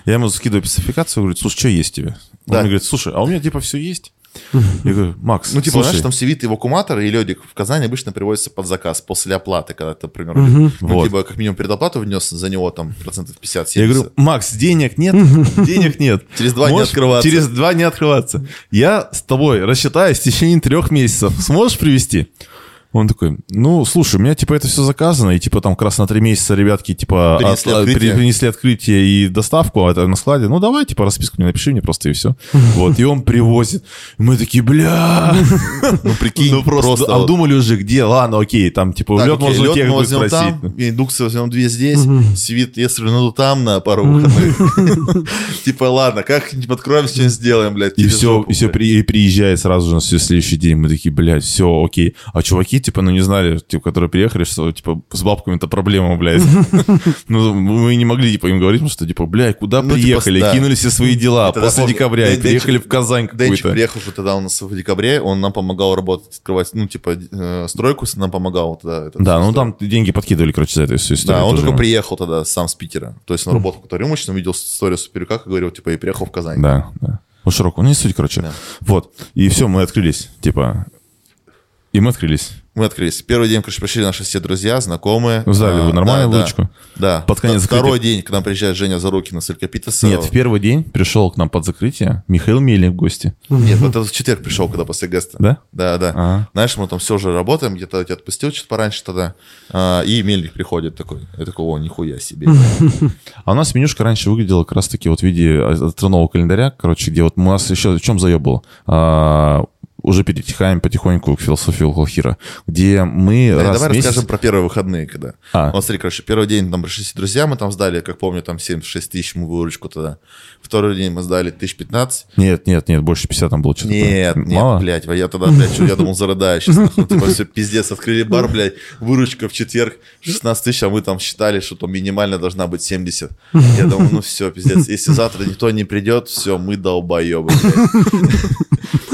Я ему скидываю спецификацию, говорю, слушай, что есть тебе? Он Да. мне говорит, слушай, а у меня типа все есть. Я говорю, Макс, Ну, типа, слушай, знаешь, там севит эвакуатор и ледик в Казани обычно привозится под заказ после оплаты, когда ты, например, ну, Вот. типа, как минимум предоплату внес за него там процентов 50-70. Я говорю, Макс, денег нет, денег нет. Через два не открываться. Через два не открываться. Я с тобой рассчитаюсь в течение трех месяцев. Сможешь привезти? Он такой, ну, слушай, у меня, типа, это все заказано, и, типа, там как раз на три месяца ребятки, типа, Принесли от- открытие. при- принесли открытие и доставку, а это на складе. Ну, давай, типа, расписку мне напиши мне просто, и все. Вот, и он привозит. Мы такие, бля. Ну, прикинь, Ну, просто, а думали уже, где, ладно, окей, там, типа, лед можно лед мы возьмем там, индукцию возьмем две здесь, свит, если ну там на пару выходных. Типа, ладно, как-нибудь откроем, все сделаем, блядь. И все, и все приезжает сразу же на следующий день. Мы такие, блядь, все, окей. А чуваки, типа, ну не знали, типа, которые приехали, что, типа, с бабками-то проблема, блядь. Ну, мы не могли, типа, им говорить, потому что, типа, блядь, куда Ну, типа, приехали? Кинули все свои дела И после декабря и приехали в Казань какую-то. приехал же тогда у нас в декабре, он нам помогал работать, открывать, ну, типа, э, стройку нам помогал тогда. Да, ну там деньги подкидывали, короче, за эту всю историю. Да, он только приехал тогда сам с Питера. То есть он работал в рюмочном, видел историю Суперюка, как говорил, типа, и приехал в Казань. Да, да. Ну, широко. Ну, не суть, короче. Да. Вот. И все, мы открылись. Типа, и мы открылись. Мы открылись. Первый день, короче, пришли наши все друзья, знакомые. Сдали А, вы нормально да, выручку? Да. Под конец Второй закрытия? день, к нам приезжает Женя Зарукина с Элькапитаса. Нет, в первый день пришел к нам под закрытие Михаил Мельник в гости. Нет, вот это в четверг пришел, когда после Геста. Да? Да, да. Ага. Знаешь, мы там все же работаем, где-то тебя отпустил чуть пораньше тогда, а, и Мельник приходит такой. Я такой, о, нихуя себе. А у нас менюшка раньше выглядела как раз-таки вот в виде астрономного календаря, короче, где вот у нас еще в чем заеб был? Уже перетекаем потихоньку к философии Алхира, где мы Да, раз Давай в месяц... расскажем про первые выходные, когда. А. Вот смотри, короче, первый день там пришли друзья, мы там сдали, как помню, там 76 тысяч мы выручку тогда. Второй день мы сдали 1015. Нет, нет, нет, больше 50 там было что-то. Нет, нет, Мало? блядь, я тогда, блядь, что, я думал, зарыдаю сейчас. нахуй. Типа, все, пиздец, открыли бар, блядь, выручка в четверг 16 тысяч, а мы там считали, что там минимально должна быть 70. Я думаю, ну все, пиздец, если завтра никто не придет, все, мы долбоебы,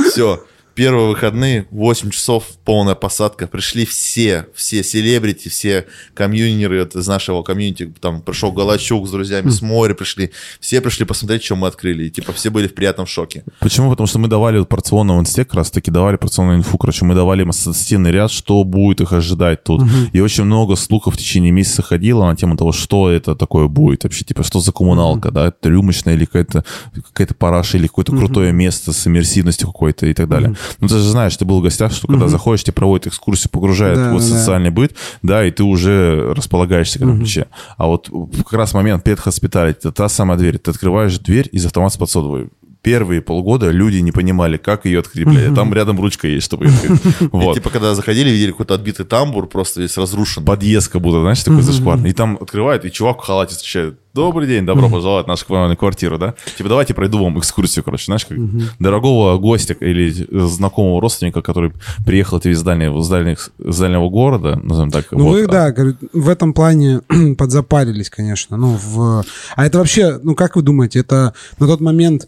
Все. Первые выходные, 8 часов, полная посадка. Пришли все, все селебрити, все комьюнеры вот из нашего комьюнити. Там пришел Голощук с друзьями с моря пришли. Все пришли посмотреть, что мы открыли. И типа все были в приятном шоке. Почему? Потому что мы давали вот порционный в инсте, как раз таки давали порционную инфу, короче, мы давали им ассоциативный ряд, что будет их ожидать тут. И очень много слухов в течение месяца ходило на тему того, что это такое будет вообще, типа, что за коммуналка, да, это рюмочная или какая-то какая параша, или какое-то крутое место с иммерсивностью какой-то и так далее. Ну, ты же знаешь, ты был в гостях, что когда заходишь, тебе проводят экскурсию, погружают Да, вот в да. социальный быт, да, и ты уже располагаешься к этому ключе. А вот как раз момент hospitality, это та самая дверь. Ты открываешь дверь из автомата с подсодовой. Первые полгода люди не понимали, как ее открыть, блядь. А Там рядом ручка есть, чтобы ее открыть. И, Вот. типа, когда заходили, видели какой-то отбитый тамбур, просто весь разрушен. Подъезд как будто, знаешь, такой зашкварный. И там открывают, и чувак в халате встречает. Добрый день, добро пожаловать в нашу квартиру, да? Типа, давайте пройду вам экскурсию, короче, знаешь, как дорогого гостя или знакомого родственника, который приехал ты из дальнего, из дальних, из дальнего города, назовем так. Ну, вот. вы, да, говорю, в этом плане подзапарились, конечно. Ну, в... А это вообще, ну, как вы думаете, это на тот момент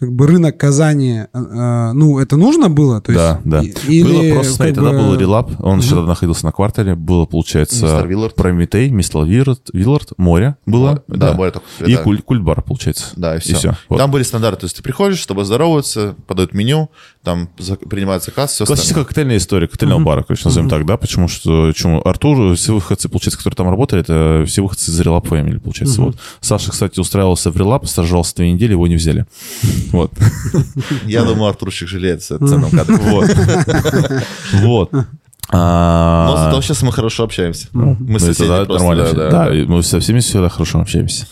как бы рынок Казани, э, э, ну, это нужно было? То Да, есть, да. и- Или, было просто, смотри, как тогда бы- был релап, он еще тогда находился на квартале, было, получается, Мистер Виллард. Прометей, Мистер Виллард, Виллард, море было. Море, да, море только, И да. куль- культ-бар, получается. Да, и все. всё. Вот. Там были стандарты. То есть ты приходишь, с тобой здороваются, подают меню, там за- принимают заказ, все Классическая коктейльная история, коктейльного бара, короче, назовем так, да, почему что, почему Артур, все выходцы, получается, которые там работали, это все выходцы из Релап Family, получается, вот. Саша, кстати, устраивался в Релап, стажировался две недели, его не взяли. Вот. Я думаю, Артурчик жалеется в ценном кадре. Вот. Вот. А, Но зато сейчас мы хорошо общаемся. Мы Ну, это да, просто, нормально. да, мы со всеми всегда хорошо общаемся.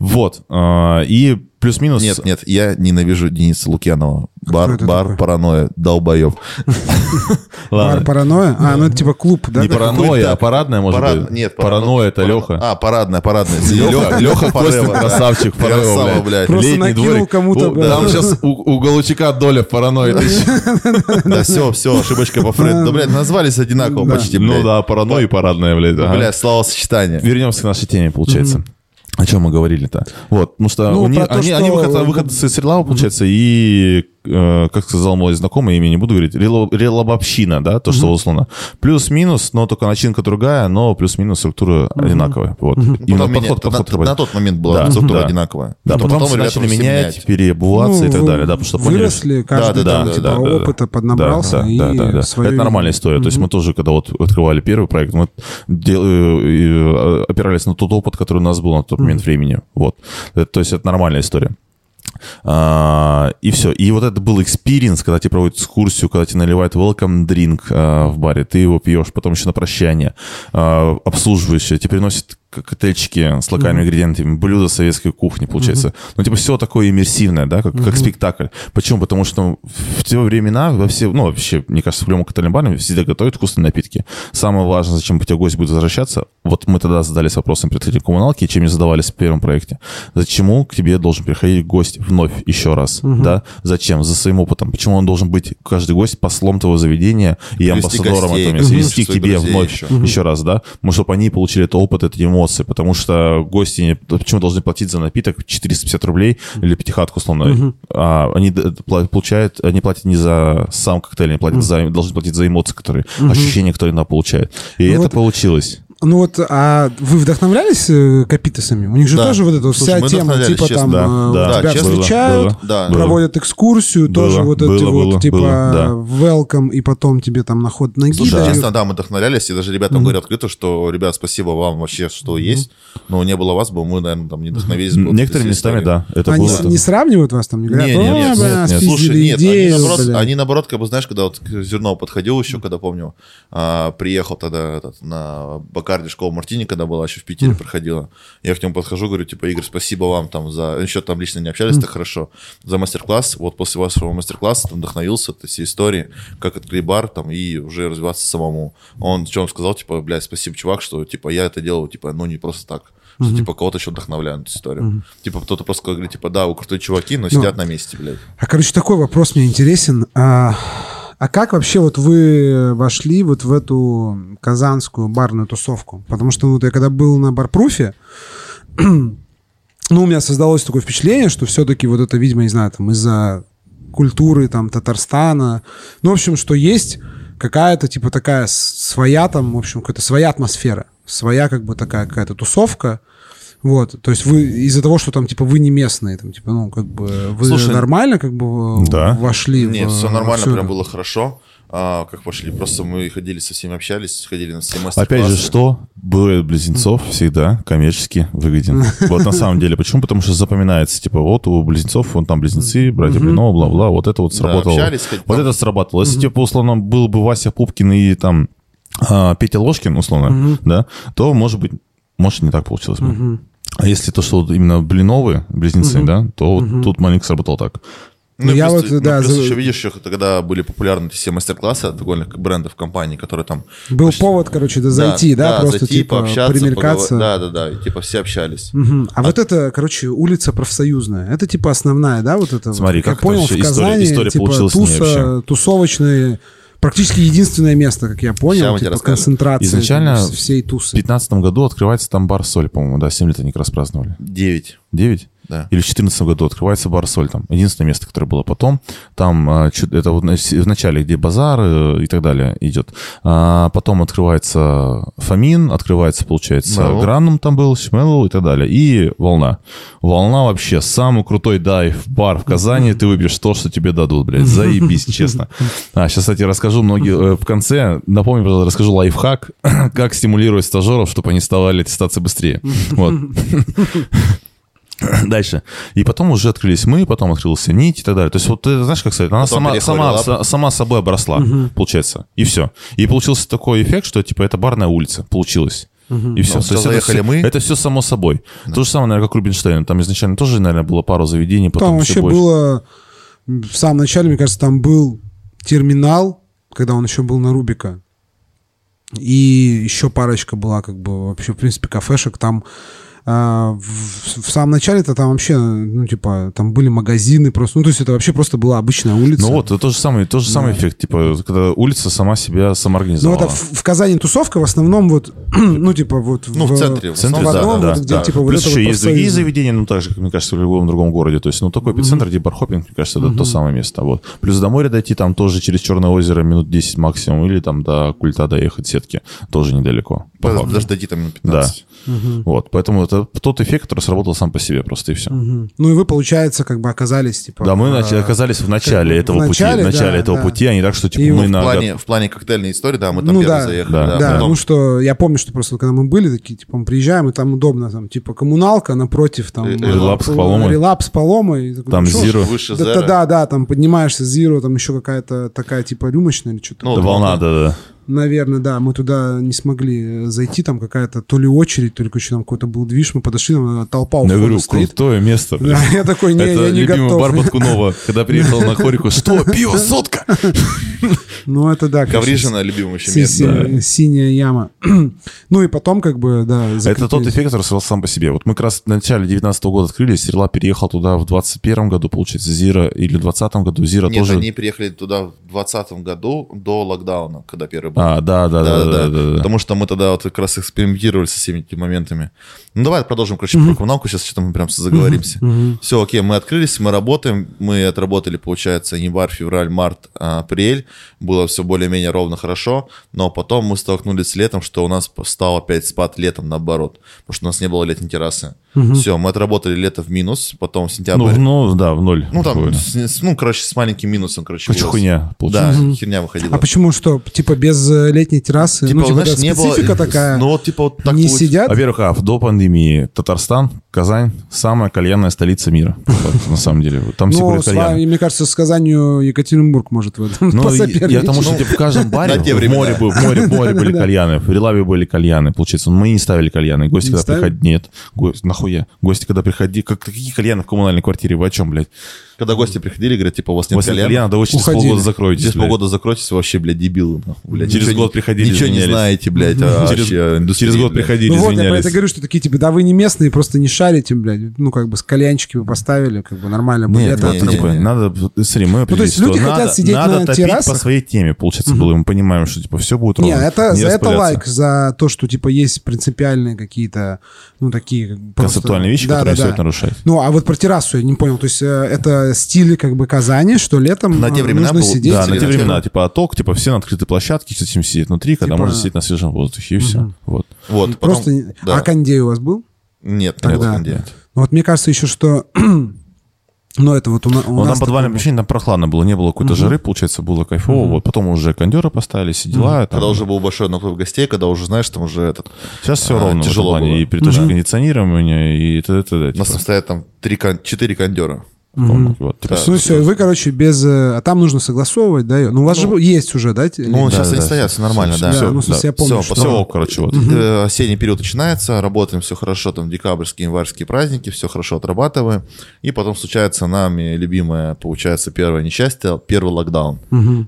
Вот. а, И плюс-минус... Нет, нет, я ненавижу Дениса Лукьянова. Бар, бар, такой? паранойя, долбоеб. Ладно. Бар паранойя? А, ну это типа клуб, да? Не паранойя, а парадная, может быть. Нет, паранойя это Леха. А, парадная, парадная. Леха, Леха Костин, красавчик, Красава, блядь. Просто накинул кому-то. Там сейчас у, Галучика доля в паранойи. Да, все, все, ошибочка по Фреду. Да, блядь, назвались одинаково почти, Ну да, паранойя и парадная, блядь. Блядь, словосочетание. Вернемся к нашей теме, получается. О чем мы говорили-то? Вот, потому что Ну, у них- про то, они, что- они выходцы, выходцы из Срелава, получается, и как сказал мой знакомый, имя не буду говорить, рело- релабобщина, да, то, что условно. Плюс-минус, но только начинка другая, но плюс-минус структура одинаковая. Вот. Именно Потом меня- подход, на, подход на тот момент была Да, структура да. одинаковая. Да, потом, ребята все начали менять, переобуваться Ну, и так вы далее, да, потому что поняли, Выросли, каждый да, там, да, типа, да, опыта да. поднабрался Да, и да, да, Это нормальная история. То есть мы тоже, когда вот открывали первый проект, мы дел- э, опирались на тот опыт, который у нас был на тот момент времени. Вот. То есть это нормальная история. А, и все. И вот это был experience, когда тебе проводят экскурсию, когда тебе наливают welcome drink а, в баре, ты его пьешь, потом еще на прощание, а, обслуживающие, тебе приносят коктейльчики с локальными ингредиентами, блюда советской кухни, получается. Ну, типа, все такое иммерсивное, да, как, как спектакль. Почему? Потому что в те времена, во все, ну, вообще, мне кажется, в любом коктейльном баре всегда готовят вкусные напитки. Самое важное, зачем у тебя гость будет возвращаться, вот мы тогда задались вопросом этим коммуналки, чем не задавались в первом проекте. Зачем к тебе должен приходить гость вновь еще раз, да? Зачем? За своим опытом. Почему он должен быть, каждый гость, послом твоего заведения и Привести амбассадором этого места, вести к тебе вновь еще. еще раз, да? Ну, чтобы они получили этот опыт, эти эмоции, потому что гости не- почему должны платить за напиток 450 рублей или пятихатку, условно, а они получают, они платят не за сам коктейль, они платят за, должны платить за эмоции, которые, ощущения, которые она получает. И Ну это вот- получилось. Ну вот, а вы вдохновлялись э, капитасами? У них же Да. тоже вот эта вот Слушай, вся тема, типа честно. там Да, э, да, тебя честно, встречают, было, Да. было. проводят экскурсию, Было, тоже вот эти было, вот было, типа было, да. welcome, и потом тебе там на ход ноги Слушай, дают. честно, да, мы вдохновлялись, и даже ребятам говорю открыто, что, ребят, спасибо вам вообще, что есть, но не было вас бы, мы, наверное, там не вдохновились бы. Некоторыми местами, да, это Они было. с- не сравнивают вас там, не говорят, Не, «О, не, нет, нет, нет. спиздили Слушай, нет, идею, они наоборот, бля». они наоборот, как бы, знаешь, когда вот к Зернов подходил еще, когда помню, а, приехал тогда на Бакарде школа Мартини, когда была еще в Питере, проходила. Я к нему подхожу, говорю, типа, Игорь, спасибо вам там за... Еще там лично не общались так хорошо. За мастер-класс. Вот после вашего мастер-класса там вдохновился от всей истории, как открыть бар там и уже развиваться самому. Он что он сказал, типа, блядь, спасибо, чувак, что, типа, я это делал, типа, ну, не просто так. Что, типа, кого-то еще вдохновляю на эту историю. Типа, кто-то просто говорит, типа, да, вы крутые чуваки, но сидят на месте, блядь. А, короче, такой вопрос мне интересен. А, а как вообще вот вы вошли вот в эту казанскую барную тусовку? Потому что вот я когда был на барпруфе, ну, у меня создалось такое впечатление, что все-таки вот это, видимо, не знаю, там из-за культуры там Татарстана, ну, в общем, что есть какая-то, типа, такая своя там, в общем, какая-то своя атмосфера, своя как бы такая какая-то тусовка, вот, то есть вы из-за того, что там, типа, вы не местные, там, типа, ну, как бы, вы Слушай, нормально, как бы, Да. вошли Нет, в- все во нормально, всё прям это? было хорошо. А, как пошли, просто мы ходили со всеми общались, ходили на все Опять мастер-классы. же, что дуэт близнецов всегда коммерчески выгоден. Вот на самом деле. Почему? Потому что запоминается, типа, вот у близнецов, вон там близнецы, братья Блинова, бла-бла, вот это вот Да, сработало. общались, Вот это сработало. Если, типа, условно, был бы Вася Пупкин и там а, Петя Ложкин, условно, да, то, может быть, может, не так получилось бы. А если то, что вот именно Блиновы, близнецы, да, то вот тут маленько сработало так. Ну, я плюс, вот, ну, да, плюс за- еще видишь, еще когда были популярны эти все мастер-классы от довольно брендов компаний, которые там... Был почти- повод, короче, да, зайти, да, просто, зайти, типа, пообщаться, примелькаться. поговор- Да, да, да, и, типа все общались. Мгм. А, вот это, короче, улица профсоюзная. Это типа основная, да, вот это. Смотри, вот, как это понял, в история- Казани история типа получилась туса, тусовочные, практически единственное место, как я понял, типа расскажем. концентрация Изначально всей В тусы. 2015 году открывается там бар «Соль», по-моему, да, 7 лет они как раз праздновали. Девять. 9? Да. Или в 2014 году открывается бар «Соль» там. Единственное место, которое было потом. Там, а, это вот в начале, где базар э, и так далее идет. А потом открывается Фомин, открывается, получается, Мэллоу. Гранум там был, Шмеллоу и так далее. И Волна. Волна вообще самый крутой дайв-бар в Казани. Ты выберешь то, что тебе дадут, блядь. Заебись, честно. А, сейчас, кстати, расскажу многие э, в конце. Напомню, пожалуйста, расскажу лайфхак, как стимулировать стажеров, чтобы они ставали аттестации быстрее. Вот. Дальше. И потом уже открылись мы, потом открылся нить и так далее. То есть вот ты знаешь, как сказать, она Потом сама, сама, сама собой обросла, получается. И все. И получился такой эффект, что типа это барная улица. Получилось. И все. Ну, То есть заехали это, все, мы. это все само собой. То же самое, наверное, как Рубинштейн. Там изначально тоже, наверное, было пару заведений, потом Там вообще больше. было... В самом начале, мне кажется, там был терминал, когда он еще был на Рубика. И еще парочка была, как бы, вообще, в принципе, кафешек. Там а, в, в самом начале-то там вообще, ну, типа, там были магазины просто, ну, то есть это вообще просто была обычная улица. Ну вот, это тот же самый, тот же самый эффект, типа, когда улица сама себя Ну, самоорганизовала. это в, в Казани тусовка в основном вот, ну, типа, вот Ну, в центре. В центре, в да, одном, да, вот да, где, да. типа, вот Плюс это еще вот есть другие профсоюзы. заведения, ну, так же, как, мне кажется, в любом другом городе. То есть, ну, такой эпицентр, где бархопинг, мне кажется, это то самое место. Вот. Плюс до моря дойти, там тоже через Черное озеро минут 10 максимум, или там до культа доехать сетки, тоже недалеко. Даже, даже дойти там минут Да. 15. Вот, поэтому это тот эффект, который сработал сам по себе просто и все. Мгм. Ну, и вы, получается, как бы оказались, типа... Да, мы в, начали- оказались в начале в этого начале, пути, в начале да, этого да. пути, а не так, что типа И мы в на... В плане, в плане коктейльной истории, да, мы там Ну первые да. заехали. Да. Да, Да, потом- ну что, я помню, что просто когда мы были, такие, типа, мы приезжаем, и там удобно, там, типа, коммуналка напротив, там... Э, э, релапс с Паломой. Релапс такой, Там Зиро. Выше Да, да, да, да, там поднимаешься Зиро, там еще какая-то такая, типа, рюмочная или что-то. Ну, Да, волна, да, да. Наверное, да, мы туда не смогли э, зайти, там какая-то то ли очередь, то ли короче, там какой-то был движ, мы подошли, там э, толпа у Я входа говорю, стоит. крутое место. Да, я такой, не, Это я не любимый готов. бар Баткунова, когда приехал на хорику. Что, пиво, сотка? Ну, это да, Коврижина, любимое еще место. си- синяя яма. ну и потом, как бы, да, Это тот эффект, который сам по себе. Вот мы как раз в начале 19 года открылись, Серла переехал туда в 21 году, получается, Зира, или в 20 году. Зира Нет, тоже... они приехали туда в 2020 году до локдауна, когда первый был. А, да, да, да, да, да, да. Потому что мы тогда вот как раз экспериментировали со всеми этими моментами. Ну, давай продолжим, короче, про коммуналку. Сейчас что-то мы прям заговоримся. Все, окей, мы открылись, мы работаем. Мы отработали, получается, январь, февраль, март, апрель. Было все более-менее ровно хорошо. Но потом мы столкнулись с летом, что у нас стал опять спад летом, наоборот. Потому что у нас не было летней террасы. Все, мы отработали лето в минус, потом в сентябрь. Ну, в- ну, да, в ноль. Ну, там, с- ну, короче, с маленьким минусом, короче. Короче, хуйня Да, получилась. херня выходила. А почему что? Типа без э, летней террасы? Типа, ну, типа, знаешь, не было- специфика такая. Ну, вот, типа, вот так не получилось. сидят? Во-первых, а, до пандемии Татарстан, Казань, самая кальянная столица мира. На самом деле. Там все Ну, курят с вами, кальян. мне кажется, с Казанью Екатеринбург может в этом Ну, посоперничать. я тому, что типа, в каждом баре в море, были кальяны, в Релаве были кальяны, получается. Мы не ставили кальяны. Гости, когда приходили... Нет. Нахуя? Гости, когда приходили... Как, какие кальяны в коммунальной квартире? Вы о чем, блядь? Когда гости приходили, говорят, типа, у вас нет После кальяна. кальяна, да вы через Уходили. полгода закроетесь. Через блядь. полгода закройтесь, вообще, блядь, дебилы. нахуй, блядь. Через Ничего год приходили, Ничего не извинялись. знаете, блядь. а Через- вообще индустрии, Через год блядь. приходили, Ну вот, я про извинялись. это говорю, что такие, типа, да вы не местные, просто не шарите, блядь. Ну, как бы с кальянчики вы поставили, как бы нормально будет. Нет, Это- вот, не, не, типа, не. надо, смотри, мы Ну, то есть определились, люди что хотят надо, сидеть надо на топить террасах. по своей теме, получается, было. И мы понимаем, что, типа, все будет Не, ровно. это, Не за это распыляться. лайк за то, что, типа, есть принципиальные какие-то, ну, такие... как бы просто- Концептуальные вещи, Да, которые да, стоит да. нарушать. Ну, а вот про террасу я не понял. То есть э, это стили, как бы, Казани, что летом На те э, времена нужно был- сидеть. Да, на те времена, типа, отток, типа, все на открытой площадке, с этим сидеть внутри, когда Типа- можно сидеть на свежем воздухе, и все. Вот. Вот, потом- Просто... да. А кондей у вас был? Нет, не Тогда. было кондея. Ну, Вот мне кажется еще, что... Ну, это вот у, на- у Ну, нас... там подвальное помещение, там прохладно было, не было какой-то жары, получается, было кайфово. Вот потом уже кондеры поставили, все дела. там. Когда уже был большой наплыв гостей, когда уже, знаешь, там уже этот... Сейчас все а, ровно в этом тяжело плане. было. И переточка кондиционирования, и т.д. т.д. У нас типа. там стоят там три, кон- четыре кондера. Вот, типа, Да. Ну, все, и вы, короче, без... э, А там нужно согласовывать, да? Ну, у вас Ну, же есть уже, да? Ну, или- сейчас да, они да, стоят, все нормально, да. Да, ну, смысле, я помню, Всё, что- Все, короче, вот. Э, Осенний период начинается, работаем все хорошо, там декабрьские, январские праздники, все хорошо отрабатываем. И потом случается нами любимое, получается, первое несчастье, первый локдаун.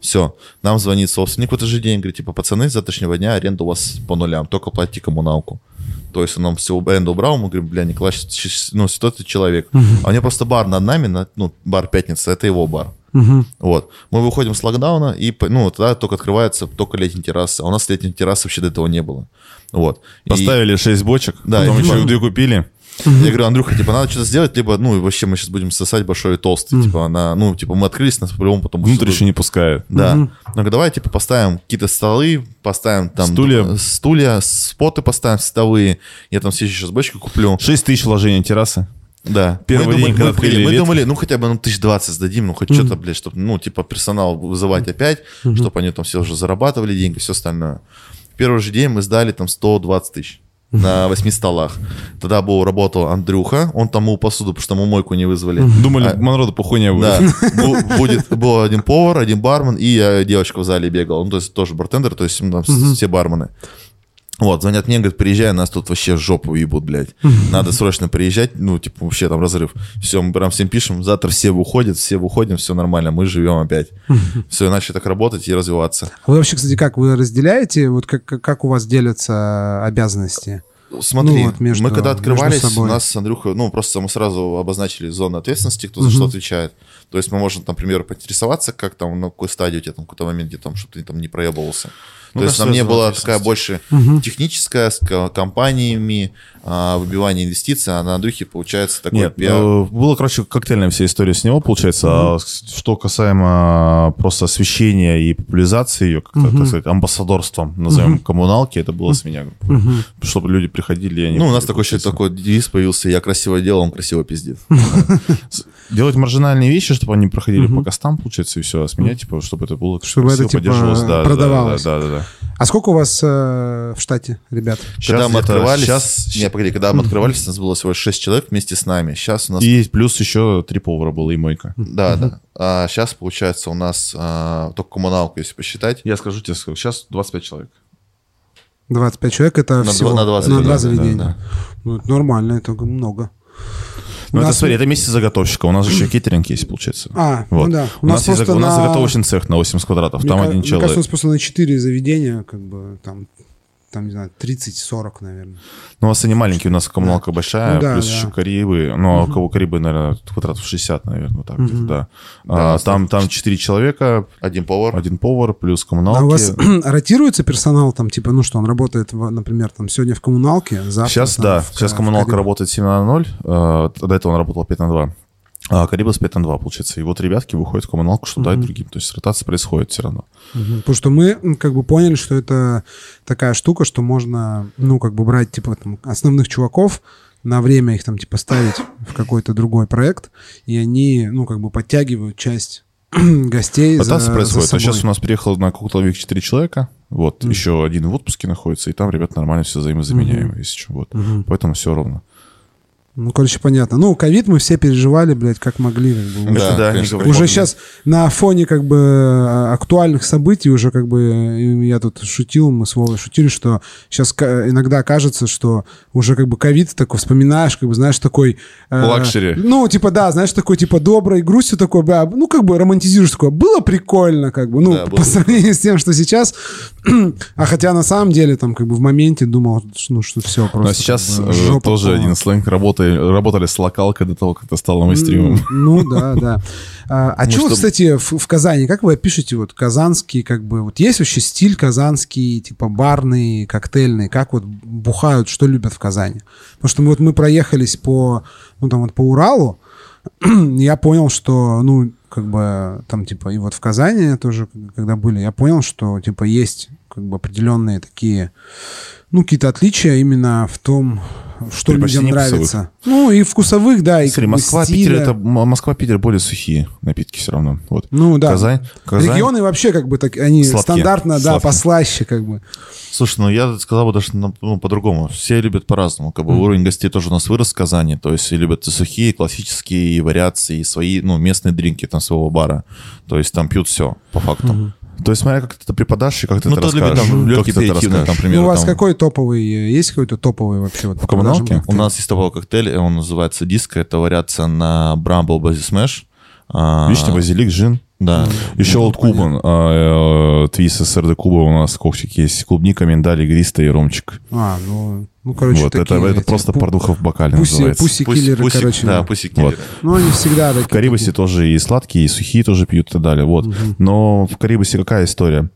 Все, нам звонит собственник в этот же день, говорит, типа, пацаны, с завтрашнего дня аренда у вас по нулям, только платите коммуналку. То есть он нам все аренду убрал, мы говорим, бля, Николай, ну, ситуация человек. А у него просто бар над нами, на- ну, бар Пятница, это его бар. Вот. Мы выходим с локдауна, и, ну, тогда только открывается только летняя терраса. А у нас летней террасы вообще до этого не было. Вот. И Поставили 6 бочек, Да, потом и еще две купили. Я говорю, Андрюха, типа, надо что-то сделать, либо, ну, и вообще мы сейчас будем сосать большой и толстый. Типа, на, ну, типа, мы открылись, нас по-любому потом... Внутрь еще не пускают. Да. Ну, говорю, давай, типа, поставим какие-то столы, поставим там... Стулья. Стулья, споты поставим световые. Я там все сейчас бочки куплю. 6 тысяч вложений террасы. Да. Первый мы день, думали, когда мы, открыли мы лет. думали, ну, хотя бы, ну, тысяч двадцать сдадим, ну, хоть что-то, блядь, чтобы, ну, типа, персонал вызывать опять, чтобы они там все уже зарабатывали деньги, все остальное. В первый же день мы сдали там 120 тысяч на восьми столах. Тогда был, работал Андрюха, он там мыл посуду, потому что мы мойку не вызвали. Думали, А, Монрода похуйня да, будет. Бу- будет, был один повар, один бармен и э, девочка в зале бегала. Ну, то есть тоже бартендер, то есть ну, там все бармены. Вот, звонят мне, говорят, приезжай, нас тут вообще жопу ебут, блядь. Надо срочно приезжать, ну, типа, вообще там разрыв. Все, мы прям всем пишем, завтра все выходят, все выходим, все нормально, мы живем опять. Все, начали так работать и развиваться. А Вы вообще, кстати, как вы разделяете, вот как, как у вас делятся обязанности? Смотри, Ну, вот между- мы когда открывались, у нас с Андрюхой, ну, просто мы сразу обозначили зону ответственности, кто за что отвечает. То есть мы можем, например, поинтересоваться, как там, на какой стадии у тебя там какой-то момент, где там, чтобы ты там не проебывался. Ну, То есть кажется, нам не зона была такая больше техническая, с ко- компаниями, а, выбивание инвестиций, а на Андрюхе получается такой Нет, пиар. э, было, короче, коктейльная вся история с него, получается. А с- что касаемо просто освещения и популяризации ее, как-то, так сказать, амбассадорством, назовем, коммуналки, это было с меня. Чтобы люди приходили, они... Ну, у нас такой еще такой девиз появился, я красиво делал, он красиво пиздит. Делать маржинальные вещи, чтобы они проходили по костам, получается, и все, а с меня, типа, чтобы это было Чтобы это, типа, поддерживалось. Да, да, да, продавалось. Да, да. А сколько у вас э, в штате, ребят? Когда мы где-то- открывались, щас- не, погоди, когда мы открывались, у нас было всего лишь 6 человек вместе с нами. Сейчас у нас И плюс еще три повара было и мойка. Да, да. А сейчас, получается, у нас а, только коммуналку, если посчитать. Я скажу тебе, сколько. сейчас 25 человек. 25 человек это На всего два- на два на заведения, да, заведения. да, Ну, это нормально, это много. Ну, У это, нас- смотри, это вместе заготовщика. У нас еще кейтеринг есть, получается. А, Вот. ну да. У, нас, есть, просто заг- у нас на- заготовочный цех на 80 квадратов. Мне Там один мне кажется, у человек. нас просто на 4 заведения, как бы, там, там, не знаю, 30-40, наверное. Ну, у нас они маленькие, у нас коммуналка большая, Ну да, плюс да. еще Карибы. Ну, а у кого Карибы, наверное, квадратов 60, наверное, вот так где-то, да. А, там, там 4 человека, Один повар. один повар, плюс А коммуналки. у вас ротируется персонал там, типа, ну что, он работает, в- например, там, сегодня в коммуналке, завтра Сейчас, там, да, в сейчас ка- коммуналка в работает 7 на 0, э, до этого он работал 5 на 2. А Карибас 5 на 2, получается. И вот ребятки выходят в коммуналку, чтобы дать другим. То есть ротация происходит все равно. Потому что мы как бы поняли, что это такая штука, что можно, ну, как бы брать, типа, там, основных чуваков, на время их там, типа, ставить в какой-то другой проект, и они, ну, как бы подтягивают часть гостей за, Ротация за происходит. А собой. сейчас у нас приехало на Cocktail Week 4 человека. Вот, еще один в отпуске находится, и там ребята нормально все взаимозаменяемые, если что. Вот. Поэтому все ровно. Ну, короче, понятно. Ну, ковид мы все переживали, блядь, как могли. Как бы. Да, да, конечно. Уже сейчас на фоне как бы э, актуальных событий уже как бы э, я тут шутил, мы с Вовой шутили, что сейчас иногда кажется, что уже как бы ковид такой вспоминаешь, как бы знаешь такой... э, Luxury. Ну, типа, да, знаешь, такой типа доброй грустью такой, бля, ну, как бы романтизируешь такое. Было прикольно, как бы, ну, Да, по было сравнению с тем, что сейчас. а хотя на самом деле там как бы в моменте думал, что, ну, что все просто... А сейчас как бы, э, жопа тоже полная. один сленг. Работали, работали с локалкой до того, как это стало мейнстримом. Ну да, да. А, а что, что- кстати, в, в Казани, как вы опишете вот казанский, как бы, вот есть вообще стиль казанский, типа барный, коктейльный, как вот бухают, что любят в Казани? Потому что мы, вот мы проехались по, ну там вот по Уралу, я понял, что, ну, как бы там, типа, и вот в Казани тоже, когда были, я понял, что, типа, есть как бы определенные такие, ну, какие-то отличия именно в том, что людям Предпочтений нравится. Ну, и вкусовых, да, и Смотри, Москва, стиля. Питер, это Москва, Питер более сухие напитки все равно. Вот. Ну да. Казань, Казань. Регионы вообще как бы так, они Сладкие. стандартно, да, Сладкие. послаще как бы. Слушай, ну я сказал бы даже ну, ну, по-другому. Все любят по-разному. Как бы уровень гостей тоже у нас вырос в Казани. То есть любят и сухие, классические, и вариации, и свои, ну, местные дринки там своего бара. То есть там пьют все, по факту. То есть, смотря как ты это преподашь и как ты Ну, это любит расскажешь. там Как легкий ты это расскажешь. к Ну, у вас там- какой топовый, э, есть какой-то топовый вообще вот В коммуналке? У нас есть такой коктейль, он называется диско. Это вариация на Bramble Body Smash. А, Вишня, базилик, жин. Да. Еще Олд Кубан, а, э, Твис СРД Куба у нас коктик есть. Клубника, миндаль, игристый и ромчик. А, ну, ну короче, вот, это, такие это эти просто пу- порнуха в бокале пуси, называется. пуси Пусть- киллеры, пусик, короче. Да, пусть киллеры. Ну, они всегда такие. В Карибасе тоже и сладкие, и сухие тоже пьют и так далее. Вот. Но в Карибасе какая история?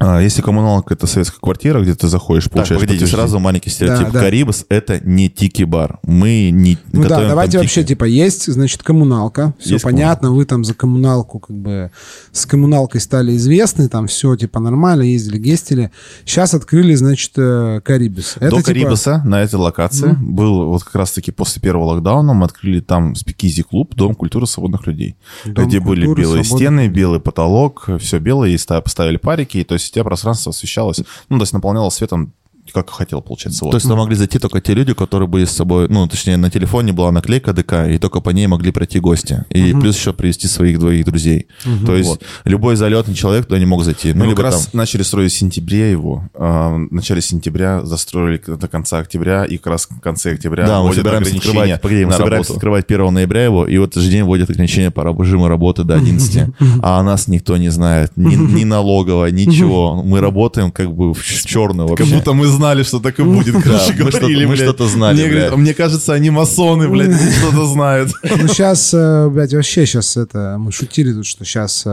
А, Если коммуналка это советская квартира, где ты заходишь, Так, получаешь погодите, подтверждение. сразу маленький стереотип. Да, да. Карибас — это не тики-бар. Мы не Ну да, готовим давайте там вообще, тики. типа, есть, значит, коммуналка. Все Есть понятно, вы там за коммуналку, как бы, с коммуналкой стали известны, там все, типа, нормально, ездили, гестили. Сейчас открыли, значит, э, Карибис. Это, До типа, Карибаса на этой локации был вот как раз-таки после первого локдауна мы открыли там спикизи клуб, дом культуры свободных людей, Дом где были белые стены, белый потолок, все белое, и ста- поставили парики, и то есть у тебя пространство освещалось, ну то есть наполнялось светом, как хотел, получается. Вот. То есть туда могли зайти только те люди, которые были с собой, ну, точнее, на телефоне была наклейка ДК, и только по ней могли пройти гости. И плюс еще привести своих двоих друзей. То есть Вот. любой залетный человек туда не мог зайти. Ну, Мы либо как там... раз начали строить в сентябре его. а, В начале сентября застроили до конца октября, и как раз в конце октября Да, мы собираемся ограничения открывать, погоди, мы на собираемся работу. открывать 1 ноября его, и в этот же день вводят ограничения по режиму работы до 11. А о нас никто не знает. Ни, ни налоговая, ничего. Мы работаем как бы в черную вообще. Как будто мы знали, что так и будет, короче, мы что-то- говорили, мы что-то знали, Мне, блядь. мне кажется, они масоны, блядь, что-то знают. Ну, сейчас, блядь, вообще сейчас это... Мы шутили тут, что сейчас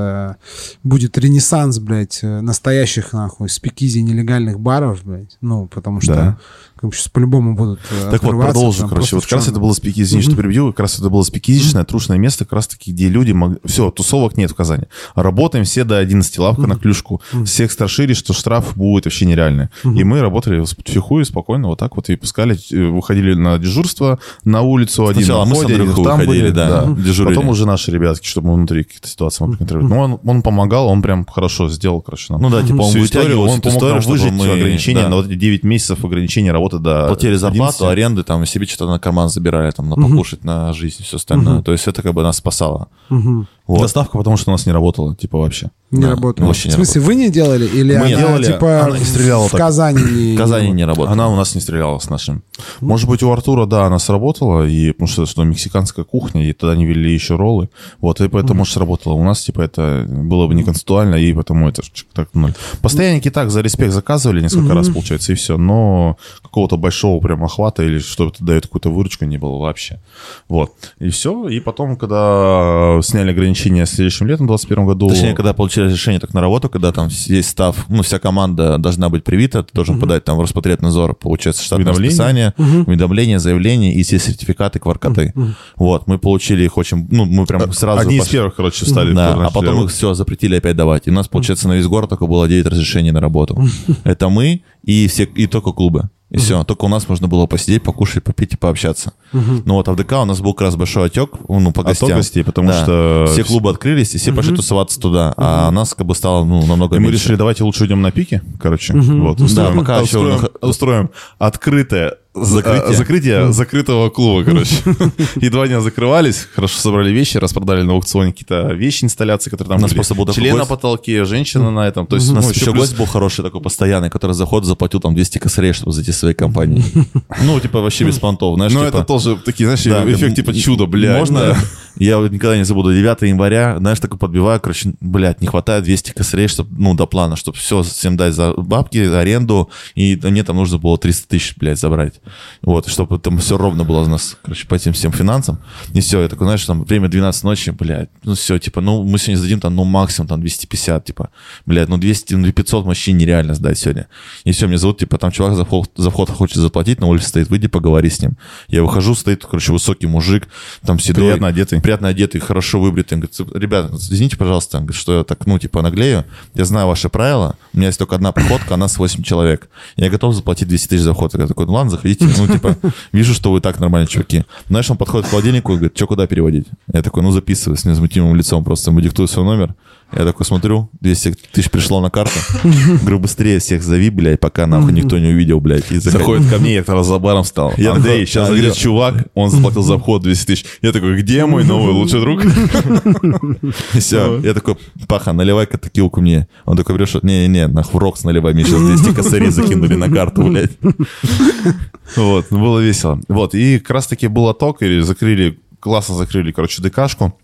будет ренессанс, блядь, э, настоящих, нахуй, спикизи нелегальных баров, блядь. Ну, потому что Да. бы сейчас по-любому будут э, Так вот, продолжу, там короче. Вот как раз это было спики, извини, что перебью, как раз это было спикизичное, трушное место, как раз таки, где люди могли... Все, тусовок нет в Казани. Работаем все до 11, лавка на клюшку. Всех страшили, что штраф будет вообще нереальный. И мы работали в фихуе спокойно, вот так вот, и пускали, э, выходили на дежурство на улицу, один Сначала на мы с Андрюхой там выходили, были, да, дежурили. Потом уже наши ребятки, чтобы внутри каких-то ситуаций могли контролировать. Но он, он помогал, он прям хорошо сделал, короче, нам. Ну да, типа он Всю историю, вытягивал он помог нам выжить мы- ограничения да. на вот эти 9 месяцев ограничения работы до Платили зарплату, 11. аренды, там, и себе что-то на карман забирали, там, на покушать, на жизнь и все остальное. То есть это как бы нас спасало. Мгм. Вот. Доставка, потому что у нас не работала, типа вообще. Не Да, работало. вообще В не смысле, вы не делали? Или Мы она, делали, типа, она не стреляла в так. Казани не... В Казани не работало. Она у нас не стреляла с нашим. Может быть, у Артура, да, она сработала, и, потому что, что мексиканская кухня, и тогда они вели еще роллы. Вот, и поэтому, может, сработало. У нас, типа, это было бы не концептуально, и потому это так ноль. Постоянники так за респект заказывали несколько раз, получается, и все. Но какого-то большого прям охвата или что-то дает какую-то выручку не было вообще. Вот. И все. И потом, когда сняли ограничения следующим летом, в 2021 году... Точнее, когда получили разрешение так на работу, когда там весь став, ну, вся команда должна быть привита, ты должен подать там в Роспотребнадзор, получается, штатное Уведомление. расписание, уведомление, заявление и все сертификаты, кваркоты. Вот, мы получили их очень, ну, мы прям сразу... Одни из пошли- первых, короче, встали. Да, а потом их все запретили опять давать. И у нас, получается, на весь город только было 9 разрешений на работу. Это мы и все, и только клубы. И все. Только у нас можно было посидеть, покушать, попить и пообщаться. Ну вот, а в ДК у нас был как раз большой отек, ну, по гостям. гостей, потому Да. что Все клубы открылись, и все пошли тусоваться туда. А нас как бы стало, ну, намного И мы меньше. решили, давайте лучше идем на пике, короче. Вот, устроим, пока еще устроим открытое Закрытие? а, закрытие закрытого клуба, короче. И два дня закрывались, хорошо собрали вещи, распродали на аукционе какие-то вещи, инсталляции, которые там У нас были. просто был Член на гость. потолке, женщина на этом. То есть, У нас ну, еще плюс- гость был хороший, такой постоянный, который за ход заплатил там 200 косарей, чтобы зайти в своей компании. Ну, типа, вообще без понтов, знаешь, Ну, типа- это тоже такие, знаешь, Да, эффект типа чудо, блядь. Можно? да. Я вот никогда не забуду. 9 января, знаешь, такой подбиваю, короче, блядь, не хватает 200 косарей, чтобы, ну, до плана, чтобы все всем дать за бабки, за аренду, и мне там нужно было 300 тысяч, блядь, забрать. Вот, чтобы там все ровно было у нас, короче, по этим всем финансам. И все, я такой, знаешь, там время 12 ночи, блядь, ну все, типа, ну, мы сегодня сдадим там, ну, максимум там 250, типа, блядь, ну, 200, ну, 500 вообще нереально сдать сегодня. И все, мне зовут, типа, там чувак за вход, за вход хочет заплатить, на улице стоит, выйди, поговори с ним. Я выхожу, стоит, короче, высокий мужик, там седой. Приятно одетый. Приятно одетый, хорошо выбритый. Он говорит, ребята, извините, пожалуйста, говорит, что я так, ну, типа, наглею. Я знаю ваши правила. У меня есть только одна проходка, а нас 8 человек. Я готов заплатить 200 тысяч за вход. Я такой, ну ладно, заходите. Ну, типа, вижу, что вы так нормальные чуваки. Знаешь, он подходит к холодильнику и говорит, что куда переводить? Я такой, ну, записывай с невозмутимым лицом, просто ему диктую свой номер. Я такой смотрю, 200 тысяч пришло на карту. Говорю, быстрее всех зови, блядь, пока нахуй никто не увидел, блядь. И заходит. Заходит ко мне, я тогда за баром стал. Я Андрей, такой, сейчас зайдет чувак, он заплатил за вход 200 тысяч. Я такой, где мой новый лучший друг? И все. Я такой, Паха, наливай-ка текилку мне. Он такой берет, что не-не-не, нахуй Рокс наливай, мне сейчас 200 косарей закинули на карту, блядь. Вот, ну, было весело. Вот, и как раз-таки был отток, или закрыли, классно закрыли, короче, ДКшку.